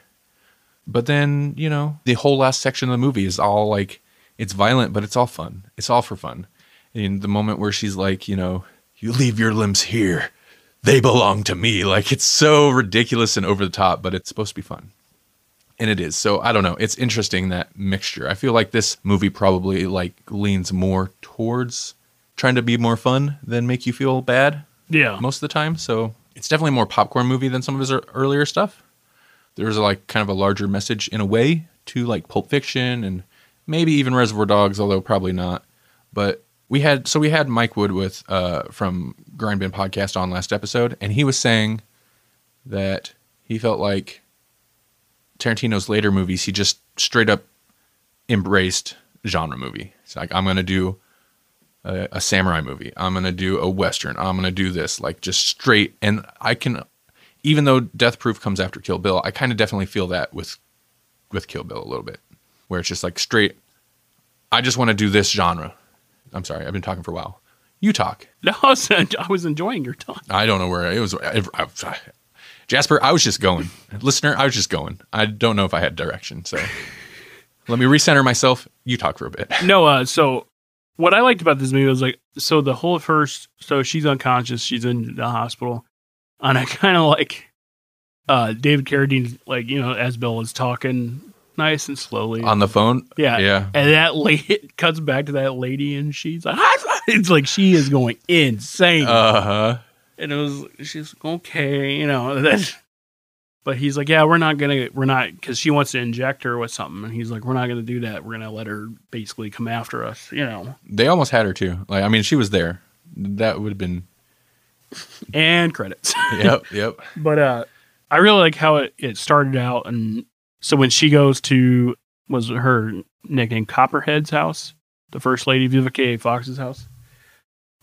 But then you know the whole last section of the movie is all like it's violent, but it's all fun. It's all for fun. In the moment where she's like, you know, you leave your limbs here they belong to me. Like it's so ridiculous and over the top, but it's supposed to be fun. And it is. So I don't know. It's interesting that mixture. I feel like this movie probably like leans more towards trying to be more fun than make you feel bad Yeah. most of the time. So it's definitely more popcorn movie than some of his earlier stuff. There's a like kind of a larger message in a way to like Pulp Fiction and maybe even Reservoir Dogs, although probably not. But we had so we had Mike Wood with uh, from Grind Bin Podcast on last episode, and he was saying that he felt like Tarantino's later movies, he just straight up embraced genre movie. It's like I'm gonna do a, a samurai movie. I'm gonna do a western. I'm gonna do this like just straight. And I can, even though Death Proof comes after Kill Bill, I kind of definitely feel that with with Kill Bill a little bit, where it's just like straight. I just want to do this genre. I'm sorry, I've been talking for a while. You talk. No, I was, I was enjoying your talk. I don't know where it was. I, I, Jasper, I was just going. Listener, I was just going. I don't know if I had direction. So let me recenter myself. You talk for a bit. No, uh, so what I liked about this movie was like, so the whole first, so she's unconscious, she's in the hospital, and I kind of like, uh, David Carradine, like you know, as Bill is talking nice and slowly On the phone? Yeah, Yeah. And that lady it cuts back to that lady, and she's like, it's like she is going insane. Uh huh. and it was she's like, okay, you know. That, but he's like, yeah, we're not gonna, we're not, because she wants to inject her with something, and he's like, we're not gonna do that. We're gonna let her basically come after us, you know. They almost had her too. Like, I mean, she was there. That would have been. And credits. Yep. Yep. but uh, I really like how it it started out, and so when she goes to was her nickname Copperhead's house, the first lady Vivica A. Fox's house.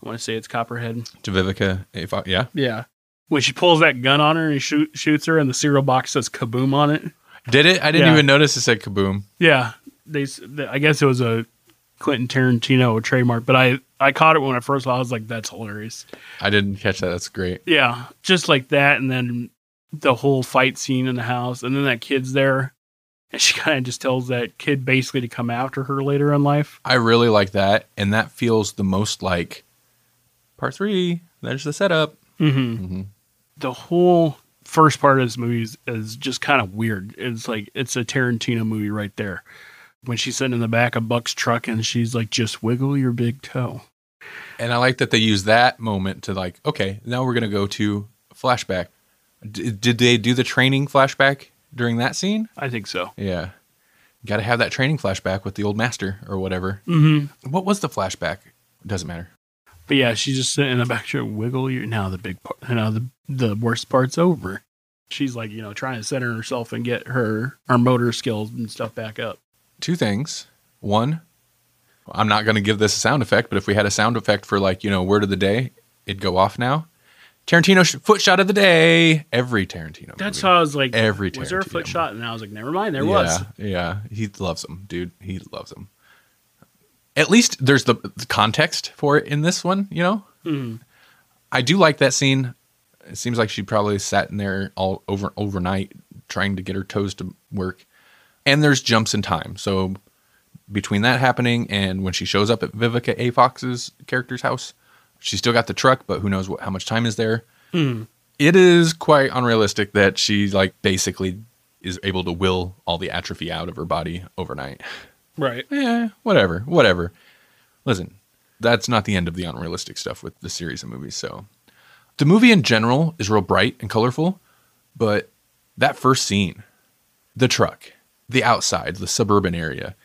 I want to say it's Copperhead. To Vivica. If I, yeah. Yeah. When she pulls that gun on her and he shoot, shoots her, and the cereal box says "kaboom" on it. Did it? I didn't Yeah. even notice it said kaboom. Yeah, they. s- I guess it was a Quentin Tarantino trademark, but I I caught it when I first saw. it. I was like, "That's hilarious." I didn't catch that. That's great. Yeah, just like that, and then the whole fight scene in the house, and then that kid's there, and she kind of just tells that kid basically to come after her later in life. I really like that. And that feels the most like part three. There's the setup. Mm-hmm. Mhm. The whole first part of this movie is, is just kind of weird. It's like it's a Tarantino movie right there. When she's sitting in the back of Buck's truck and she's like, "Just wiggle your big toe." And I like that they use that moment to like, okay, now we're gonna go to flashback. D- did they do the training flashback during that scene? I think so. Yeah, got to have that training flashback with the old master or whatever. Mm-hmm. What was the flashback? Doesn't matter. But yeah, she's just sitting in the back chair, wiggle your. Now the big part, now the the worst part's over. She's like, you know, trying to center herself and get her her motor skills and stuff back up. Two things. One, I'm not going to give this a sound effect, but if we had a sound effect for like you know word of the day, it'd go off now. Tarantino sh- foot shot of the day. Every Tarantino. That's how I was like, Every Tarantino. was there a foot shot? And I was like, never mind, there yeah, was. Yeah, he loves them, dude. He loves them. At least there's the, the context for it in this one, you know? Mhm. I do like that scene. It seems like she probably sat in there all over overnight trying to get her toes to work. And there's jumps in time. So between that happening and when she shows up at Vivica A. Fox's character's house, she still got the truck, but who knows what, how much time is there. Mhm. It is quite unrealistic that she like basically is able to will all the atrophy out of her body overnight. Right. Yeah, whatever, whatever. Listen, that's not the end of the unrealistic stuff with the series of movies. So, the movie in general is real bright and colorful, but that first scene, the truck, the outside, the suburban area,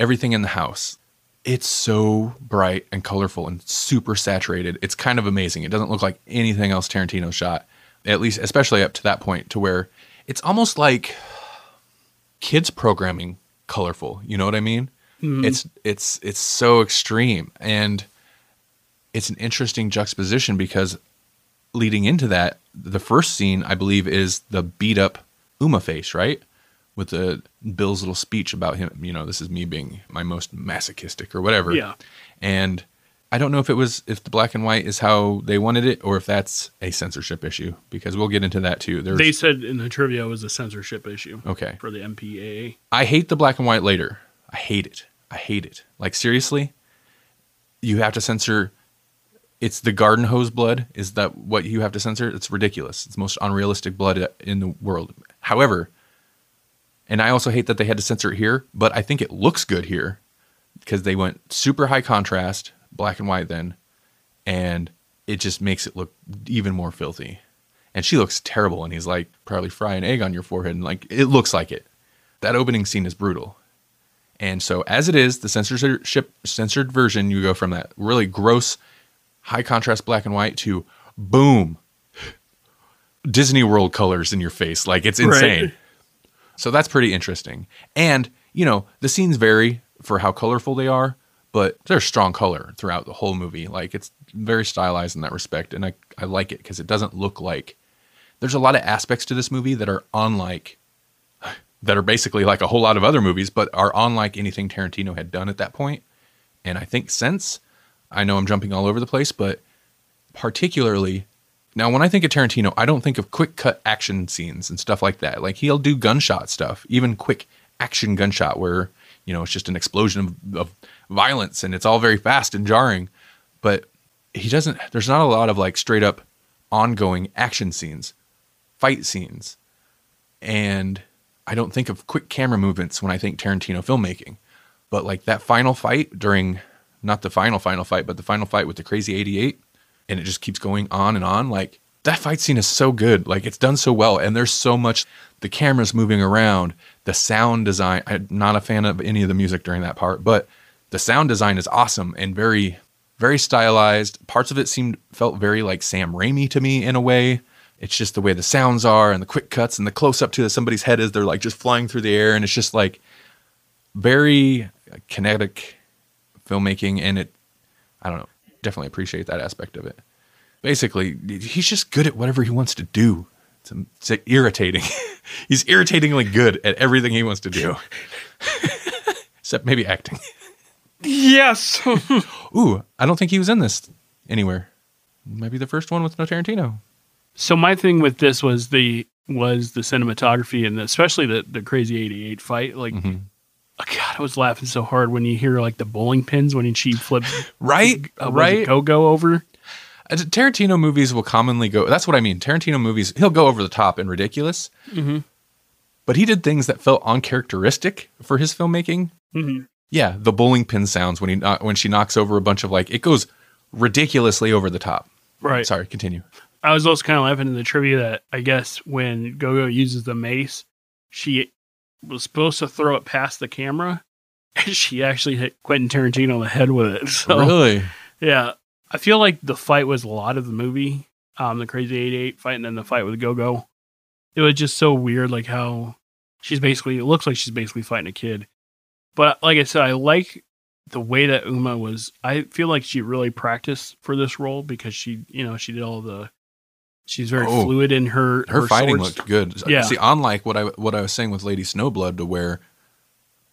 everything in the house, it's so bright and colorful and super saturated. It's kind of amazing. It doesn't look like anything else Tarantino shot, at least, especially up to that point, to where it's almost like kids programming colorful. You know what I mean? Mm-hmm. It's it's it's so extreme, and it's an interesting juxtaposition because leading into that, the first scene I believe is the beat up Uma face, right? With the Bill's little speech about him, you know, this is me being my most masochistic or whatever. Yeah. And I don't know if it was if the black and white is how they wanted it or if that's a censorship issue because we'll get into that too. There's They said in the trivia it was a censorship issue okay. for the MPAA. I hate the black and white later. I hate it. I hate it. Like seriously, you have to censor. It's the garden hose blood. Is that what you have to censor? It's ridiculous. It's the most unrealistic blood in the world. However, and I also hate that they had to censor it here, but I think it looks good here because they went super high contrast, black and white then, and it just makes it look even more filthy. And she looks terrible, and he's like, probably fry an egg on your forehead, and like it looks like it. That opening scene is brutal. And so, as it is, the censorship censored version, you go from that really gross, high contrast black and white to boom, Disney World colors in your face. Like it's insane. Right. So that's pretty interesting. And, you know, the scenes vary for how colorful they are, but there's strong color throughout the whole movie. Like it's very stylized in that respect, and I I like it because it doesn't look like there's a lot of aspects to this movie that are unlike that are basically like a whole lot of other movies, but are unlike anything Tarantino had done at that point. And I think since I know I'm jumping all over the place, but particularly now when I think of Tarantino, I don't think of quick cut action scenes and stuff like that. Like he'll do gunshot stuff, even quick action gunshot where you know it's just an explosion of, of violence and it's all very fast and jarring. But he doesn't. There's not a lot of like straight up ongoing action scenes, fight scenes, and I don't think of quick camera movements when I think Tarantino filmmaking. But like that final fight during not the final final fight, but the final fight with the Crazy 88 and it just keeps going on and on like that fight scene is so good. Like it's done so well and there's so much the camera's moving around, the sound design. I'm not a fan of any of the music during that part, but the sound design is awesome and very very stylized. Parts of it seemed felt very like Sam Raimi to me in a way. It's just the way the sounds are and the quick cuts and the close up to somebody's head as they're like just flying through the air and it's just like very kinetic filmmaking and it I don't know, definitely appreciate that aspect of it. Basically, he's just good at whatever he wants to do. It's, it's irritating. he's irritatingly good at everything he wants to do. Except maybe acting. Yes. Ooh, I don't think he was in this anywhere. Maybe the first one with no Tarantino. so my thing with this was the was the cinematography and especially the the crazy 88 fight like Mm-hmm. oh God, I was laughing so hard when you hear like the bowling pins when she flips Right, uh, right. go go over. Uh, Tarantino movies will commonly go. That's what I mean. Tarantino movies, he'll go over the top and ridiculous. But he did things that felt uncharacteristic for his filmmaking. Mhm. Yeah, the bowling pin sounds when he kno- when she knocks over a bunch of like it goes ridiculously over the top. Right. Sorry, continue. I was also kind of laughing in the trivia that I guess when Gogo uses the mace, she was supposed to throw it past the camera, and she actually hit Quentin Tarantino on the head with it. So really? yeah, I feel like the fight was a lot of the movie, um, the Crazy Eighty Eight fight, and then the fight with Gogo. It was just so weird, like how she's basically. It looks like she's basically fighting a kid, but like I said, I like the way that Uma was. I feel like she really practiced for this role because she, you know, she did all the. She's very Oh. fluid in her Her, fighting swords. looked good. Yeah. See, unlike what I what I was saying with Lady Snowblood, to where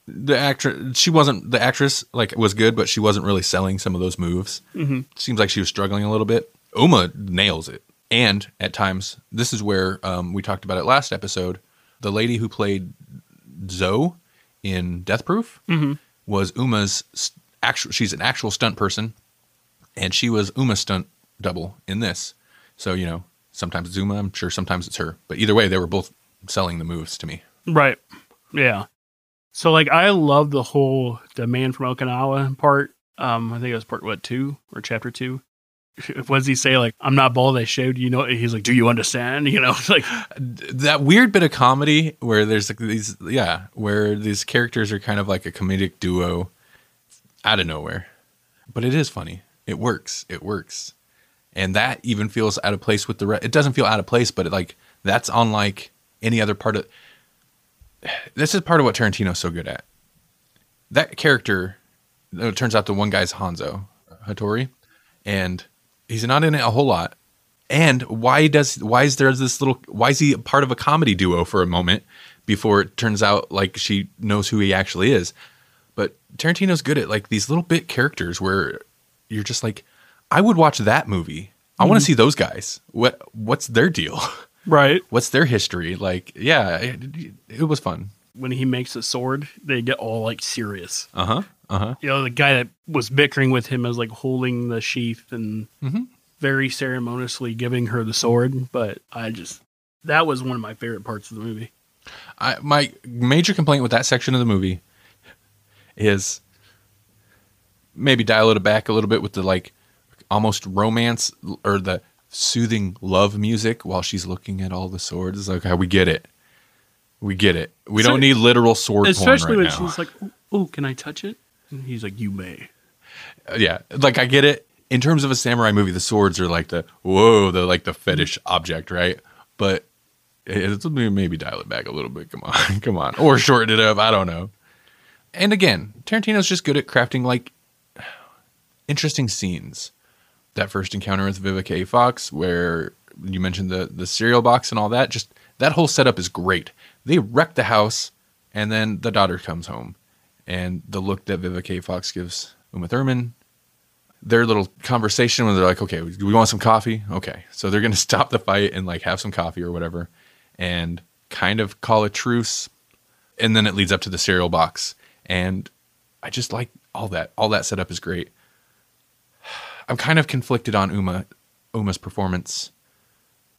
the actress she wasn't the actress like was good, but she wasn't really selling some of those moves. Mhm. Seems like she was struggling a little bit. Uma nails it, and at times this is where um, we talked about it last episode. The lady who played Zoe in Death Proof Mhm. was Uma's actual. She's an actual stunt person, and she was Uma's stunt double in this. So you know, sometimes it's Uma. I'm sure sometimes it's her, but either way, they were both selling the moves to me. Right. Yeah. So like I love the whole the man from Okinawa part. Um, I think it was part what two or chapter two. What does he say? Like, I'm not bald. I showed you know. He's like, do you understand? You know, like That weird bit of comedy where there's like these, yeah, where these characters are kind of like a comedic duo out of nowhere, but it is funny. It works. It works, and that even feels out of place with the. Re- it doesn't feel out of place, but it like that's unlike any other part of. This is part of what Tarantino's so good at. That character, it turns out the one guy's Hanzo Hattori, and he's not in it a whole lot. And why does why is there this little why is he part of a comedy duo for a moment before it turns out like she knows who he actually is? But Tarantino's good at like these little bit characters where you're just like, I would watch that movie. I want to see those guys. What what's their deal? right What's their history? Like, yeah, it, it was fun. when he makes a sword, they get all like serious. Uh huh. Uh huh. You know, the guy that was bickering with him is like holding the sheath and very ceremoniously giving her the sword. But I just that was one of my favorite parts of the movie. I, my major complaint with that section of the movie is maybe dial it back a little bit with the like almost romance or the soothing love music while she's looking at all the swords. It's like, okay, we get it. We get it. We So- don't need literal sword Especially porn when now. she's like, "Oh, can I touch it?" He's like, "You may." Uh, yeah, like I get it. In terms of a samurai movie, the swords are like the whoa, the like the fetish object, right? But it's maybe dial it back a little bit. Come on, come on, or shorten it up. I don't know. And again, Tarantino's just good at crafting like interesting scenes. That first encounter with Vivica A. Fox, where you mentioned the the cereal box and all that, just that whole setup is great. They wreck the house, and then the daughter comes home, and the look that Vivica Fox gives Uma Thurman, their little conversation when they're like, "Okay, we want some coffee." Okay, so they're gonna stop the fight and like have some coffee or whatever, and kind of call a truce, and then it leads up to the cereal box, and I just like all that. All that setup is great. I'm kind of conflicted on Uma Uma's performance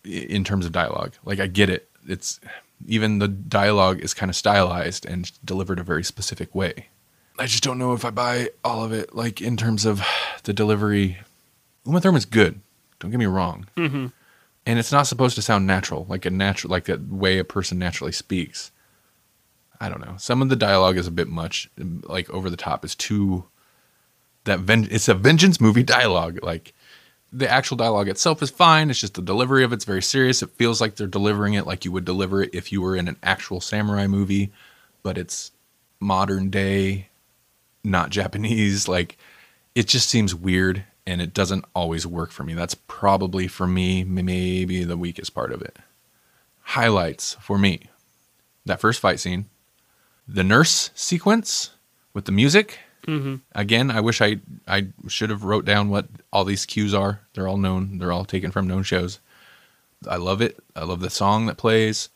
in terms of dialogue. Like I get it. It's even the dialogue is kind of stylized and delivered a very specific way. I just don't know if I buy all of it. Like in terms of the delivery, Uma Thurman's good. Don't get me wrong. Mm-hmm. And it's not supposed to sound natural, like a natural, like the way a person naturally speaks. I don't know. Some of the dialogue is a bit much, like over the top. It's too that ven- it's a vengeance movie dialogue. Like the actual dialogue itself is fine. It's just the delivery of it's very serious. It feels like they're delivering it like you would deliver it if you were in an actual samurai movie, but it's modern day, not Japanese. Like it just seems weird and it doesn't always work for me. That's probably for me maybe the weakest part of it. Highlights for me. That first fight scene, the nurse sequence with the music. Mm-hmm. Again, I wish I I should have wrote down what all these cues are. They're all known. They're all taken from known shows. I love it. I love the song that plays,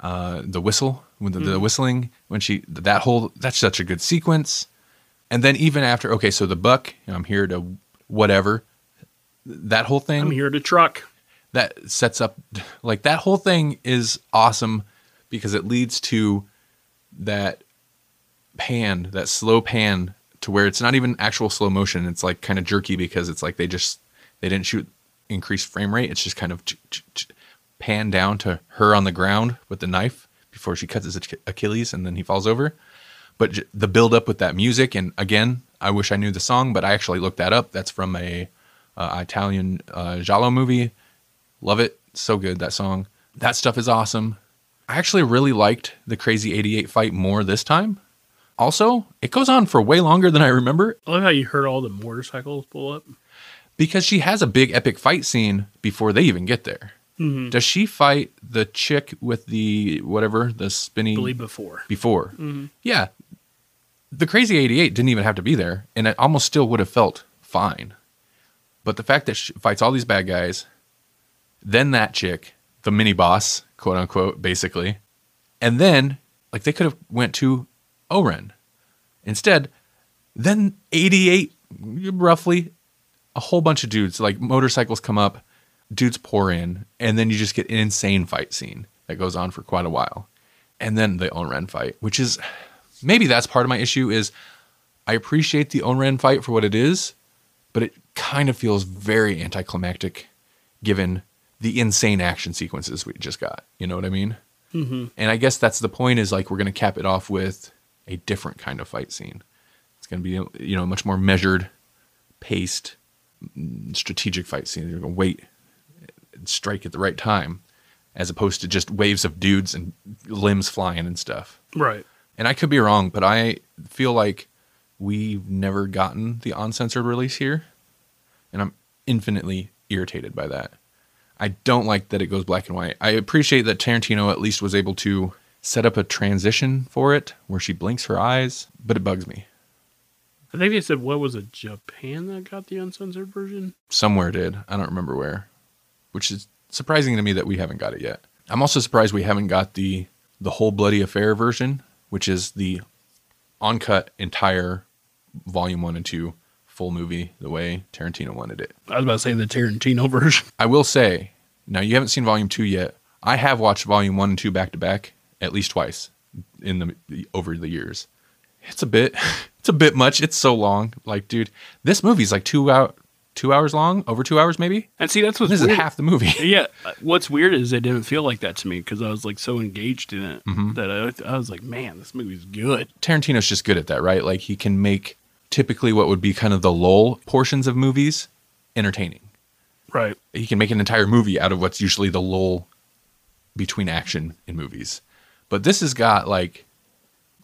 uh, the whistle, with the, the whistling when she that whole that's such a good sequence. And then even after, okay, so the buck, I'm here to whatever. That whole thing I'm here to truck. that sets up like that whole thing is awesome because it leads to that pan, that slow pan to where it's not even actual slow motion. It's like kind of jerky because it's like they just they didn't shoot increased frame rate. It's just kind of pan down to her on the ground with the knife before she cuts his Achilles and then he falls over. But the build up with that music and again, I wish I knew the song, but I actually looked that up. That's from a uh, Italian uh, giallo movie. Love it. So good, that song. That stuff is awesome. I actually really liked the Crazy 88 fight more this time. Also, it goes on for way longer than I remember I love how you heard all the motorcycles pull up. because she has a big epic fight scene before they even get there. Mm-hmm. Does she fight the chick with the whatever, the spinny believe before. before? Yeah. The Crazy 88 didn't even have to be there, and it almost still would have felt fine. But the fact that she fights all these bad guys, then that chick, the mini boss, quote unquote, basically, and then like they could have went to O-Ren. Instead, then 88 roughly a whole bunch of dudes like motorcycles come up, dudes pour in, and then you just get an insane fight scene that goes on for quite a while. And then the O-Ren fight, which is maybe that's part of my issue is I appreciate the O-Ren fight for what it is, but it kind of feels very anticlimactic given the insane action sequences we just got. You know what I mean? Mm-hmm. And I guess that's the point is like we're going to cap it off with a different kind of fight scene. It's going to be you know much more measured, paced, mm, strategic fight scene. You're going to wait, and strike at the right time, as opposed to just waves of dudes and limbs flying and stuff. Right. And I could be wrong, but I feel like we've never gotten the uncensored release here, and I'm infinitely irritated by that. I don't like that it goes black and white. I appreciate that Tarantino at least was able to set up a transition for it where she blinks her eyes, but it bugs me. I think they said what was it, Japan that got the uncensored version? Somewhere did. I don't remember where, which is surprising to me that we haven't got it yet. I'm also surprised we haven't got the the whole bloody affair version, which is the uncut entire volume 1 and 2 full movie the way Tarantino wanted it. I was about to say the Tarantino version. I will say, now you haven't seen volume 2 yet. I have watched volume 1 and 2 back to back at least twice in the over the years. It's a bit it's a bit much. It's so long. Like dude, this movie's like 2 out 2 hours long, over 2 hours maybe. And see, that's what's This is half the movie. yeah, what's weird is it didn't feel like that to me because I was like so engaged in it Mm-hmm. that I, I was like, man, this movie's good. Tarantino's just good at that, right? Like he can make typically what would be kind of the lull portions of movies entertaining. Right. He can make an entire movie out of what's usually the lull between action in movies. But this has got like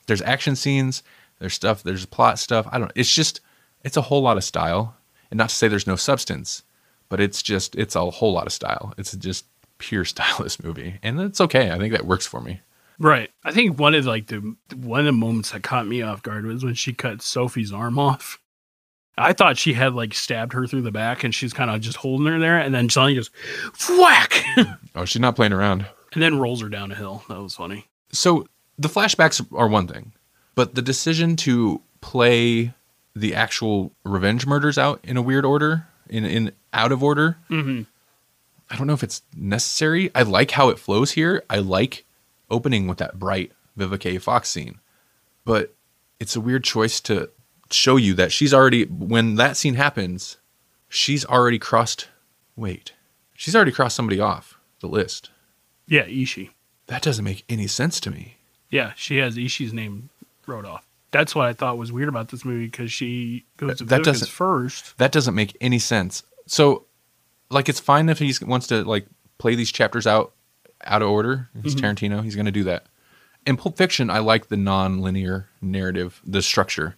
there's action scenes, there's stuff, there's plot stuff. I don't know. it's just it's a whole lot of style. And not to say there's no substance, but it's just it's a whole lot of style. It's just pure stylist movie, and it's okay. I think that works for me. Right. I think one of like the one of the moments that caught me off guard was when she cut Sophie's arm off. I thought she had like stabbed her through the back, and she's kind of just holding her there, and then suddenly just whack, Oh, she's not playing around. and then rolls her down a hill. That was funny. So the flashbacks are one thing, but the decision to play the actual revenge murders out in a weird order, in in out of order, Mm-hmm. I don't know if it's necessary. I like how it flows here. I like opening with that bright Vivica. Fox scene, but it's a weird choice to show you that she's already when that scene happens, she's already crossed. Wait, she's already crossed somebody off the list. Yeah, Ishii. That doesn't make any sense to me. Yeah, she has Ishii's name wrote off. That's what I thought was weird about this movie because she goes to That- doesn't- first. That doesn't make any sense. So, like, it's fine if he wants to like play these chapters out out of order. He's mm-hmm. Tarantino. He's going to do that. In Pulp Fiction, I like the non-linear narrative, the structure.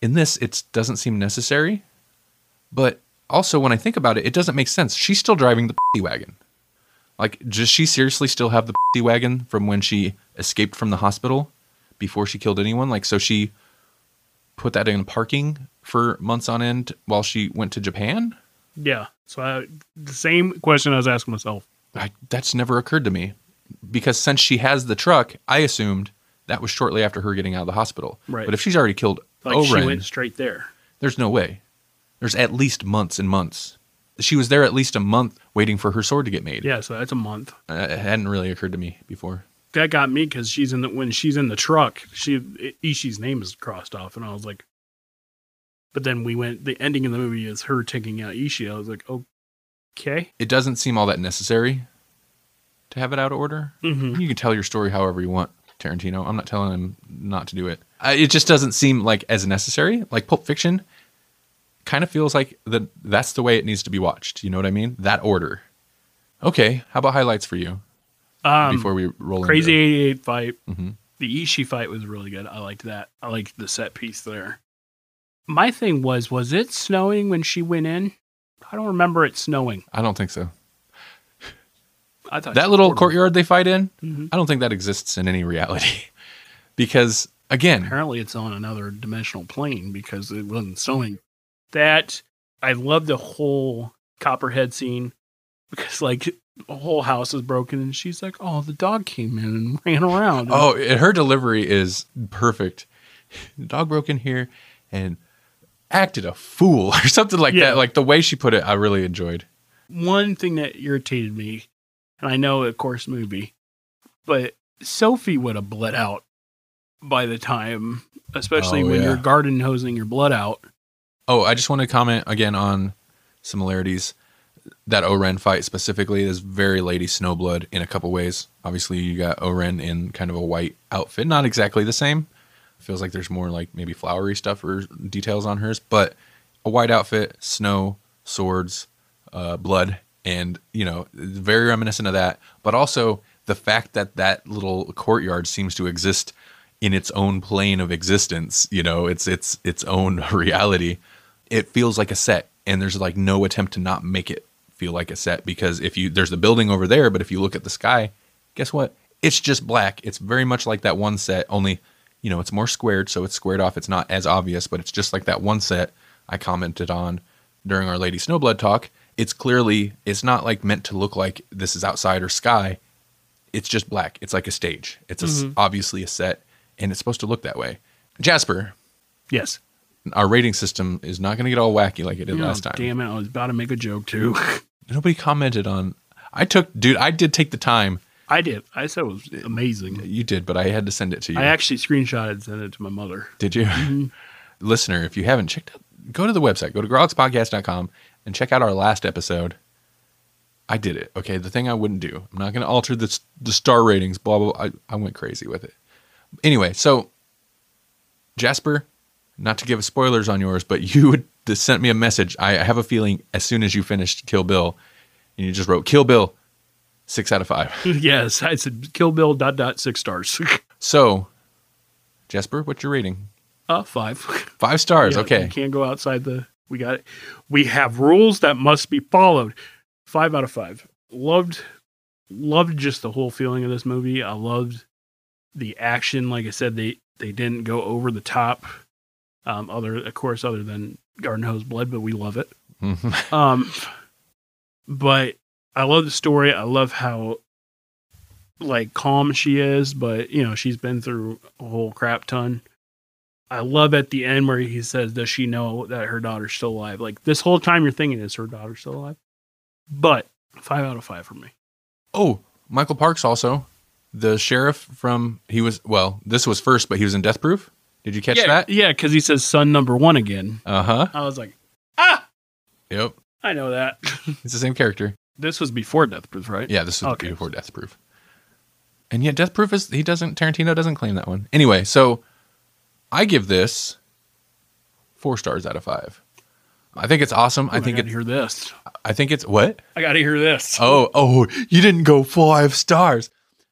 In this, it doesn't seem necessary. But also, when I think about it, it doesn't make sense. She's still driving the wagon. Like, does she seriously still have the wagon from when she escaped from the hospital before she killed anyone? Like, so she put that in parking for months on end while she went to Japan? Yeah. So I, the same question I was asking myself. I, that's never occurred to me because since she has the truck, I assumed that was shortly after her getting out of the hospital. Right. But if she's already killed Like she went straight there. there's no way. There's at least months and months. She was there at least a month waiting for her sword to get made. Yeah, so that's a month. Uh, It hadn't really occurred to me before. That got me because she's in the when she's in the truck, she Ishii's name is crossed off, and I was like, but then we went. The ending of the movie is her taking out Ishi. I was like, okay. It doesn't seem all that necessary to have it out of order. Mm-hmm. You can tell your story however you want, Tarantino. I'm not telling him not to do it. I, it just doesn't seem like as necessary. Like Pulp Fiction kind of feels like that that's the way it needs to be watched. You know what I mean? That order. Okay, how about highlights for you Um, before we roll Crazy into 88 fight. Mhm. The Ishii fight was really good. I liked that. I liked the set piece there. My thing was, was it snowing when she went in? I don't remember it snowing. I don't think so. I thought That little courtyard they fight in, Mhm. I don't think that exists in any reality. because again, Apparently, it's on another dimensional plane because it wasn't snowing. That I love the whole Copperhead scene because like the whole house is broken and she's like, "Oh, the dog came in and ran around." Oh, her delivery is perfect. The dog broke in here and acted a fool or something like Yeah. that. Like the way she put it, I really enjoyed. one thing that irritated me, and I know, of course, movie, but Sofie would have bled out by the time, especially Oh, when yeah. you're garden hosing your blood out. Oh, I just want to comment again on similarities. That O-Ren fight specifically is very Lady Snowblood in a couple ways. Obviously, you got O-Ren in kind of a white outfit, not exactly the same. Feels like there's more like maybe flowery stuff or details on hers, but a white outfit, snow, swords, uh, blood, and you know, very reminiscent of that. But also the fact that that little courtyard seems to exist in its own plane of existence. You know, it's it's its own reality. It feels like a set, and there's like no attempt to not make it feel like a set because if you there's the building over there, but if you look at the sky, guess what? It's just black. It's very much like that one set, only you know, it's more squared, so it's squared off. It's not as obvious, but it's just like that one set I commented on during our Lady Snowblood talk. It's clearly it's not like meant to look like this is outside or sky. It's just black. It's like a stage. It's a s mm-hmm. obviously a set, and it's supposed to look that way. Jasper, Yes. Our rating system is not going to get all wacky like it did Oh, last time. Damn it! I was about to make a joke too. Nobody commented on. I took, dude. I did take the time. I did. I said it was amazing. You did, but I had to send it to you. I actually screenshotted and sent it to my mother. Did you? Mm-hmm. Listener, if you haven't checked out, go to the website, go to grawlixpodcast.com and check out our last episode. I did it. Okay. The thing I wouldn't do. I'm not going to alter the, the star ratings, blah, blah, blah. I, I went crazy with it. Anyway, so Jasper, not to give spoilers on yours, but you just sent me a message. I have a feeling as soon as you finished Kill Bill, and you just wrote Kill Bill, six out of five. yes, I said Kill Bill dot dot six stars. So, Jasper, what's your rating? uh, five. Five stars. Yeah, okay. You can't go outside the We got it. We have rules that must be followed. Five out of five. Loved, loved just the whole feeling of this movie. I loved the action. Like I said, they they didn't go over the top. Um, other of course, other than Garden Hose Blood, but we love it. Um, but I love the story. I love how like calm she is, but you know she's been through a whole crap ton. I love at the end where he says, "Does she know that her daughter's still alive?" Like this whole time, you're thinking, "Is her daughter still alive?" But five out of five for me. Oh, Michael Parks also, the sheriff from he was well, this was first, but he was in Death Proof. Did you catch yeah, that? yeah, because he says son number one again. Uh huh. I was like, ah, Yep, I know that. it's the same character. this was before Death Proof, right? Yeah, this was Okay. before Death Proof. And yet, Death Proof is he doesn't Tarantino doesn't claim that one. Anyway, so I give this four stars out of five. I think it's awesome. I I think gotta it. hear this. I think it's what? I gotta hear this. Oh, oh, you didn't go five stars.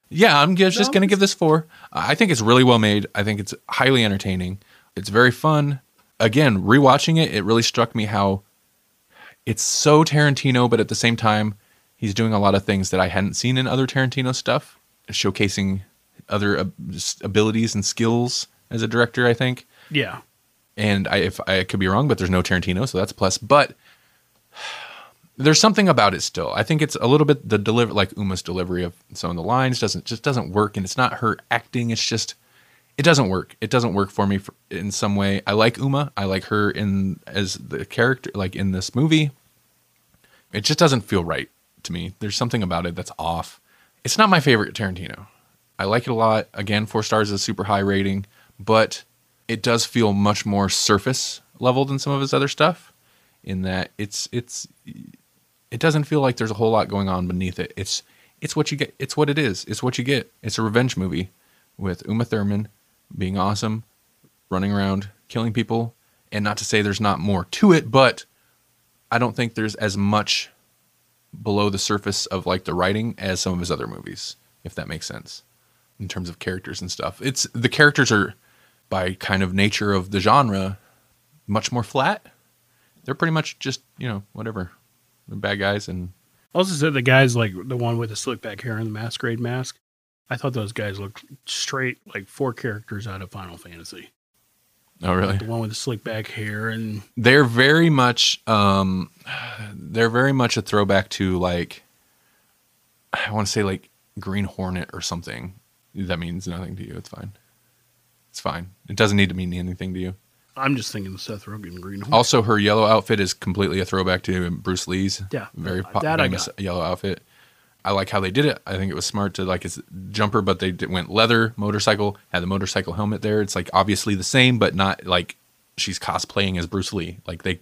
Yeah, I'm just, just going to give this four. I think it's really well made. I think it's highly entertaining. It's very fun. Again, rewatching it, it really struck me how it's so Tarantino, but at the same time, he's doing a lot of things that I hadn't seen in other Tarantino stuff, showcasing other ab- abilities and skills as a director, I think Yeah, and I, if I could be wrong, but there's no Tarantino, so that's a plus. But there's something about it still. I think it's a little bit the deliver like Uma's delivery of some of the lines doesn't just doesn't work, and it's not her acting. It's just it doesn't work. It doesn't work for me for, in some way. I like Uma. I like her in as the character, like in this movie. It just doesn't feel right to me. There's something about it that's off. It's not my favorite Tarantino. I like it a lot. Again, four stars is a super high rating, but it does feel much more surface level than some of his other stuff. In that it's it's it doesn't feel like there's a whole lot going on beneath it. It's it's what you get. It's what it is. It's what you get. It's a revenge movie with Uma Thurman being awesome, running around killing people, and not to say there's not more to it, but I don't think there's as much below the surface of like the writing as some of his other movies, if that makes sense, in terms of characters and stuff. It's the characters are by kind of nature of the genre much more flat. They're pretty much just, you know, whatever. The bad guys and Also said the guys like the one with the slick back hair and the masquerade mask. I thought those guys looked straight like four characters out of Final Fantasy. Oh really? The one with the slick back hair and They're very much um they're very much a throwback to like I want to say like Green Hornet or something. That means nothing to you. It's fine. It's fine. It doesn't need to mean anything to you. I'm just thinking of Seth Rogen Green Hornet. Also, her yellow outfit is completely a throwback to Bruce Lee's. Yeah, very po- that famous got. yellow outfit. I like how they did it. I think it was smart to like his jumper, but they did, went leather motorcycle. Had the motorcycle helmet there. It's like obviously the same, but not like she's cosplaying as Bruce Lee. Like they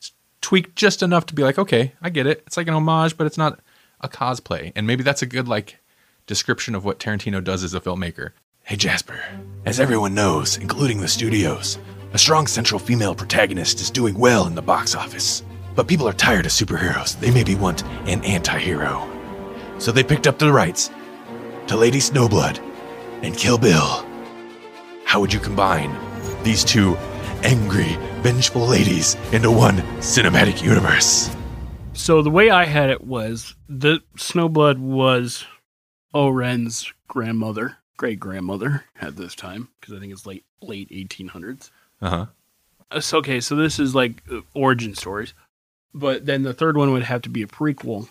s- tweaked just enough to be like, okay, I get it. It's like an homage, but it's not a cosplay. And maybe that's a good like description of what Tarantino does as a filmmaker. Hey Jasper, as everyone knows, including the studios, a strong central female protagonist is doing well in the box office. But people are tired of superheroes. They maybe want an anti-hero. So they picked up the rights to Lady Snowblood and Kill Bill. How would you combine these two angry, vengeful ladies into one cinematic universe? So the way I had it was the Snowblood was O-Ren's grandmother, great grandmother at this time, because I think it's late late 1800s. Uh-huh. Uh, So, okay, so this is like uh, origin stories, but then the third one would have to be a prequel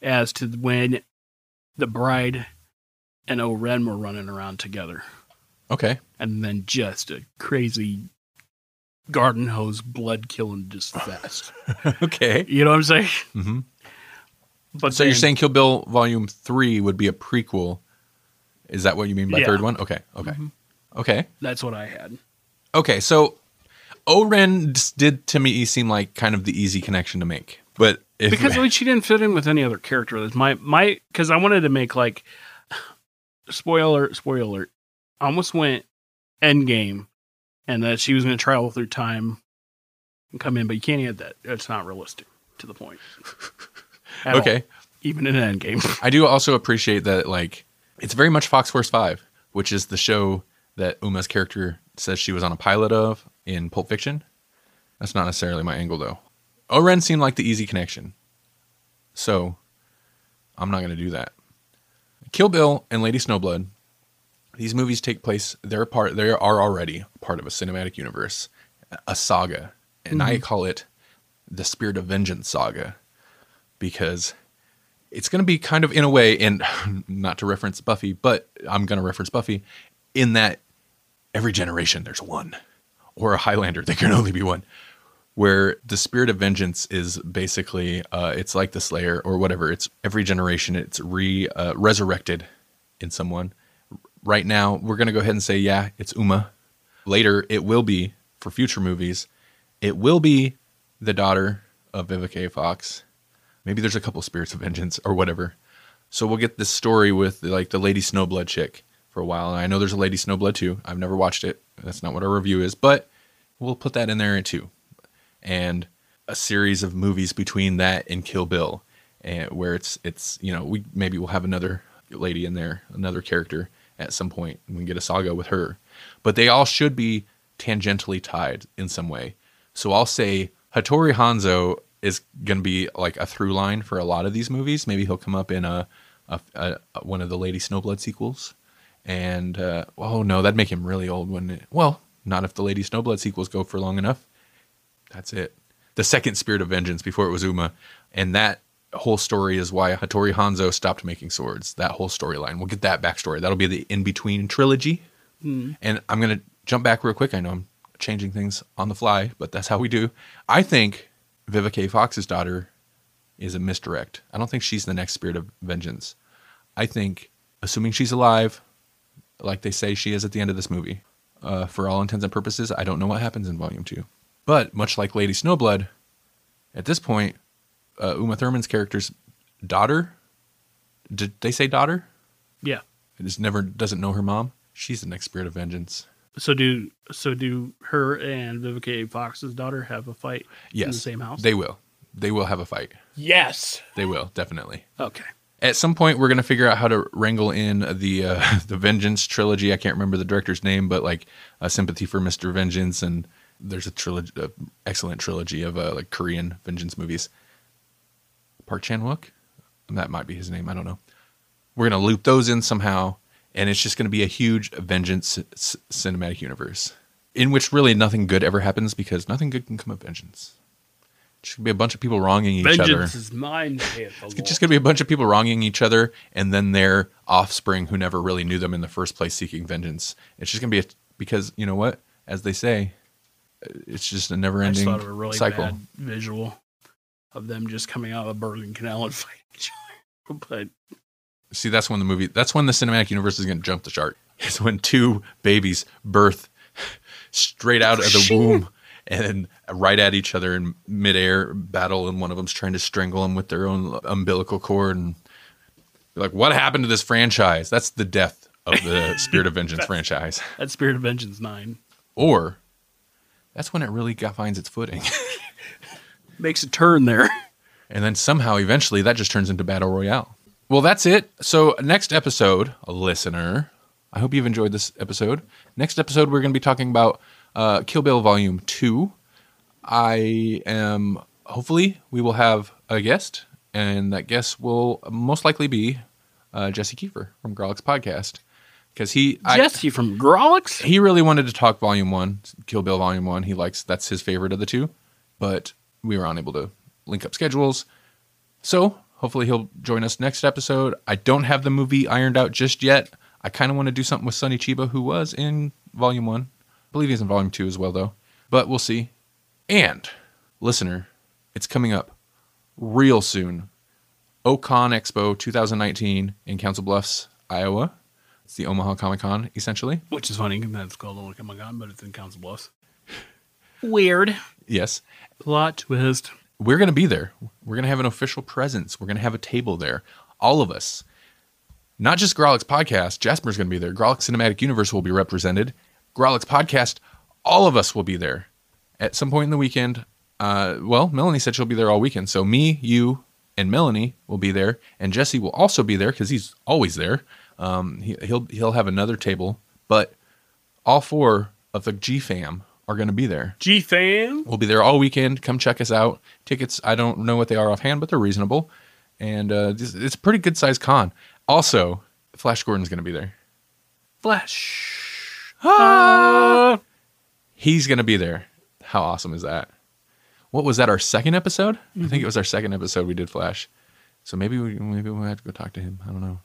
as to when the bride and O-Ren were running around together, Okay. and then just a crazy garden hose blood killing just fest. okay. you know what I'm saying? Mm-hmm. But So you're saying Kill Bill Volume 3 would be a prequel. Is that what you mean by Yeah. third one? Okay. Okay. Mhm. Okay. that's what I had. Okay, so O-Ren did to me seem like kind of the easy connection to make, but if, because like, she didn't fit in with any other character. That's my my because I wanted to make like spoiler spoiler. I almost went Endgame, and that she was going to travel through time and come in, but you can't add that. It's not realistic to the point. At all. okay, even in an Endgame. I do also appreciate that like it's very much Fox Force Five, which is the show that Uma's character says she was on a pilot of in Pulp Fiction. That's not necessarily my angle, though. O-Ren seemed like the easy connection. So, I'm not going to do that. Kill Bill and Lady Snowblood. These movies take place. They're part. They are already part of a cinematic universe, a saga, and I mm-hmm. call it the Spirit of Vengeance saga, because it's going to be kind of in a way, and not to reference Buffy, but I'm going to reference Buffy, in that every generation there's one, or a Highlander there can only be one, where the Spirit of Vengeance is basically uh, it's like the Slayer or whatever. It's every generation it's re uh, resurrected in someone. Right now we're going to go ahead and say yeah, it's Uma. Later it will be for future movies. It will be the daughter of Vivica A. Fox maybe there's a couple spirits of vengeance or whatever. So we'll get this story with like the Lady Snowblood chick for a while. And I know there's a Lady Snowblood too. I've never watched it. That's not what our review is, but we'll put that in there too. And a series of movies between that and Kill Bill, and where it's it's you know we maybe we'll have another lady in there, another character at some point. And we can get a saga with her, but they all should be tangentially tied in some way. So I'll say Hattori Hanzo is going to be like a through line for a lot of these movies. Maybe he'll come up in a, a, a one of the Lady Snowblood sequels. And uh, oh no, that'd make him really old, wouldn't it? Well, not if the Lady Snowblood sequels go for long enough. That's it. The second Spirit of Vengeance before it was Uma, and that whole story is why Hattori Hanzo stopped making swords. That whole storyline. We'll get that backstory. That'll be the in between trilogy. And I'm gonna jump back real quick. I know I'm changing things on the fly, but that's how we do. I think Vivica Fox's daughter is a misdirect. I don't think she's the next spirit of vengeance. I think, assuming she's alive, like they say she is at the end of this movie, uh, for all intents and purposes, I don't know what happens in Volume 2. But much like Lady Snowblood, at this point, uh, Uma Thurman's character's daughter, did they say daughter? Yeah. It just never doesn't know her mom. She's the next spirit of vengeance. So do so do her and Vivica A. Fox's daughter have a fight Yes, in the same house? They will. They will have a fight. yes. They will definitely. Okay. At some point, we're gonna figure out how to wrangle in the uh, the Vengeance trilogy. I can't remember the director's name, but like a sympathy for Mister Vengeance, and there's a trilogy, a excellent trilogy of uh, like Korean vengeance movies. Park Chan Wook, that might be his name. I don't know. We're gonna loop those in somehow, and it's just gonna be a huge vengeance c- cinematic universe in which really nothing good ever happens because nothing good can come of vengeance. Should be a bunch of people wronging each other. Vengeance is mine, It's Lord. just going to be a bunch of people wronging each other and then their offspring who never really knew them in the first place seeking vengeance. It's just going to be a, because, you know what? As they say, it's just a never I just a really cycle. bad visual of them just coming out of the Bergen Canal and fighting each other. But See, that's when the movie, that's when the cinematic universe is going to jump the shark. It's when two babies birth straight out of the womb and right at each other in midair battle, and one of them's trying to strangle them with their own umbilical cord. And like, what happened to this franchise? That's the death of the Spirit of Vengeance franchise. that's Spirit of Vengeance 9. Or that's when it really got, finds its footing. Makes a turn there. and then somehow, eventually, that just turns into Battle Royale. Well, that's it. So, next episode, listener, I hope you've enjoyed this episode. Next episode, we're going to be talking about uh, Kill Bill Volume 2. I am, hopefully, we will have a guest, and that guest will most likely be uh, Jesse Kiefer from Grawlix Podcast. Because he, I- Jesse from Grawlix? he really wanted to talk volume one kill bill volume one he likes that's his favorite of the two but we were unable to link up schedules so hopefully he'll join us next episode i don't have the movie ironed out just yet i kind of want to do something with sonny chiba who was in volume one i believe he's in volume two as well though but we'll see and listener it's coming up real soon ocon expo 2019 in council bluffs iowa it's the omaha comic con essentially Which is funny. It's called Omaha Comic Con, but it's in Council Bluffs. Weird. yes Plot twist. we're going to be there. We're going to have an official presence. We're going to have a table there. All of us. Not just Grawlix Podcast. Jasper's going to be there. Grawlix Cinematic Universe will be represented. Grawlix Podcast, all of us will be there at some point in the weekend. Uh, well, Melanie said she'll be there all weekend. So me, you, and Melanie will be there, and Jesse will also be there because he's always there. Um, he, he'll he'll have another table, but all four of the G fam are going to be there. G fan. We'll be there all weekend. Come check us out. Tickets, I don't know what they are offhand, but they're reasonable. And uh, it's a pretty good sized con. Also, Flash Gordon's going to be there. Flash. Ah. He's going to be there. How awesome is that? What was that? Our second episode? I think it was our second episode we did Flash. So maybe we maybe we'll have to go talk to him. I don't know.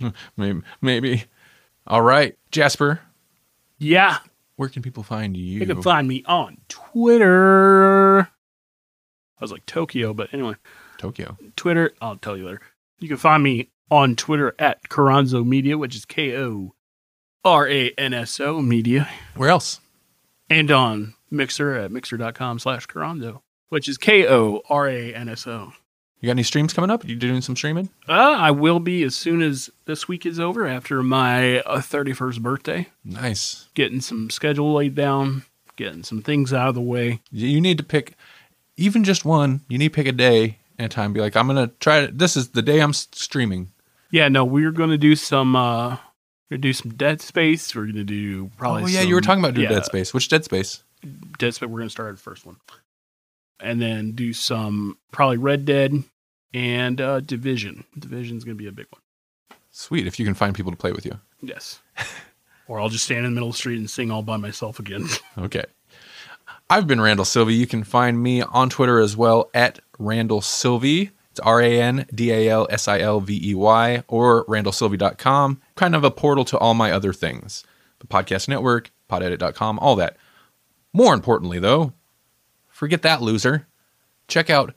Maybe maybe. All right, Jasper. Yeah. Where can people find you? You can find me on Twitter. I was like Tokyo, but anyway, Tokyo. Twitter. I'll tell you later. You can find me on Twitter at Koranso Media, which is K O R A N S O Media, Where else? and on Mixer at mixer.com slash Koranso, which is K O R A N S O. You got any streams coming up? You doing some streaming? Uh, I will be as soon as this week is over after my uh, 31st birthday, Nice. getting some schedule laid down, getting some things out of the way. You need to pick even just one. You need to pick a day and a time. Be like, I'm gonna try. To, this is the day I'm streaming. Yeah, no, we're going to do some, uh, we're to do some Dead Space. We're to do probably oh yeah, you were talking about doing yeah, Dead Space. Which Dead Space? Dead Space. We're to start at the first one. And then do some probably Red Dead and uh, Division. Division's to be a big one. Sweet. If you can find people to play with you. Yes. or I'll just stand in the middle of the street and sing all by myself again. Okay. I've been Randal Silvey. You can find me on Twitter as well at Randal Silvey. It's R A N D A L S I L V E Y or randalsilvey.com. Kind of a portal to all my other things the podcast network, podedit.com, all that. More importantly, though, forget that loser. Check out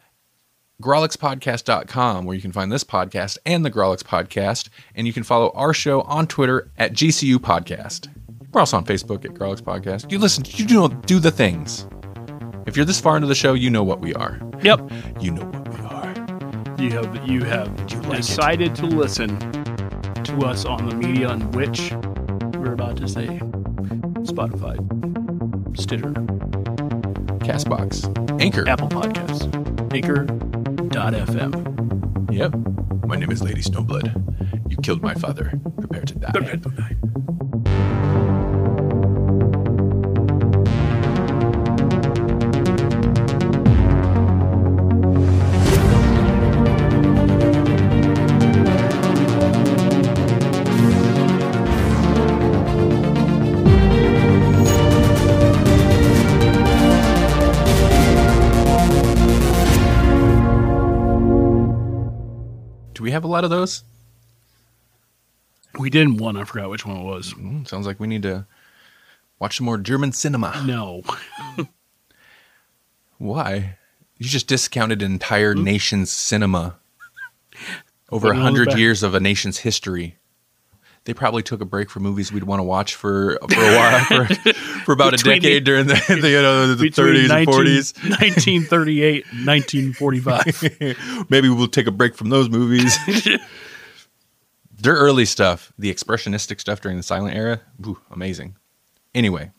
grawlixpodcast.com where you can find this podcast and the Grawlix podcast. And you can follow our show on Twitter at GCU Podcast. We're also on Facebook at Grawlix Podcast. You listen, you do, do the things. If you're this far into the show, you know what we are. yep. You know what we are. You have you have you like it? decided to listen to us on the media on which we're about to say Spotify, Stitcher, Castbox. Anchor. Apple Podcasts, Anchor.fm. Yep. My name is Lady Snowblood. You killed my father. Prepare to die. Do we have a lot of those? We didn't one. I forgot which one it was. Mm, sounds like we need to watch some more German cinema. No. Why? You just discounted an entire nation's cinema over a Putting it on the hundred years of a nation's history. They probably took a break from movies we'd want to watch for for a while for, for about a Between the- decade during the, the you know the Between thirties and 19 forties. 1938 and 1945. Maybe we'll take a break from those movies. Their early stuff, the expressionistic stuff during the silent era, ooh, amazing. Anyway,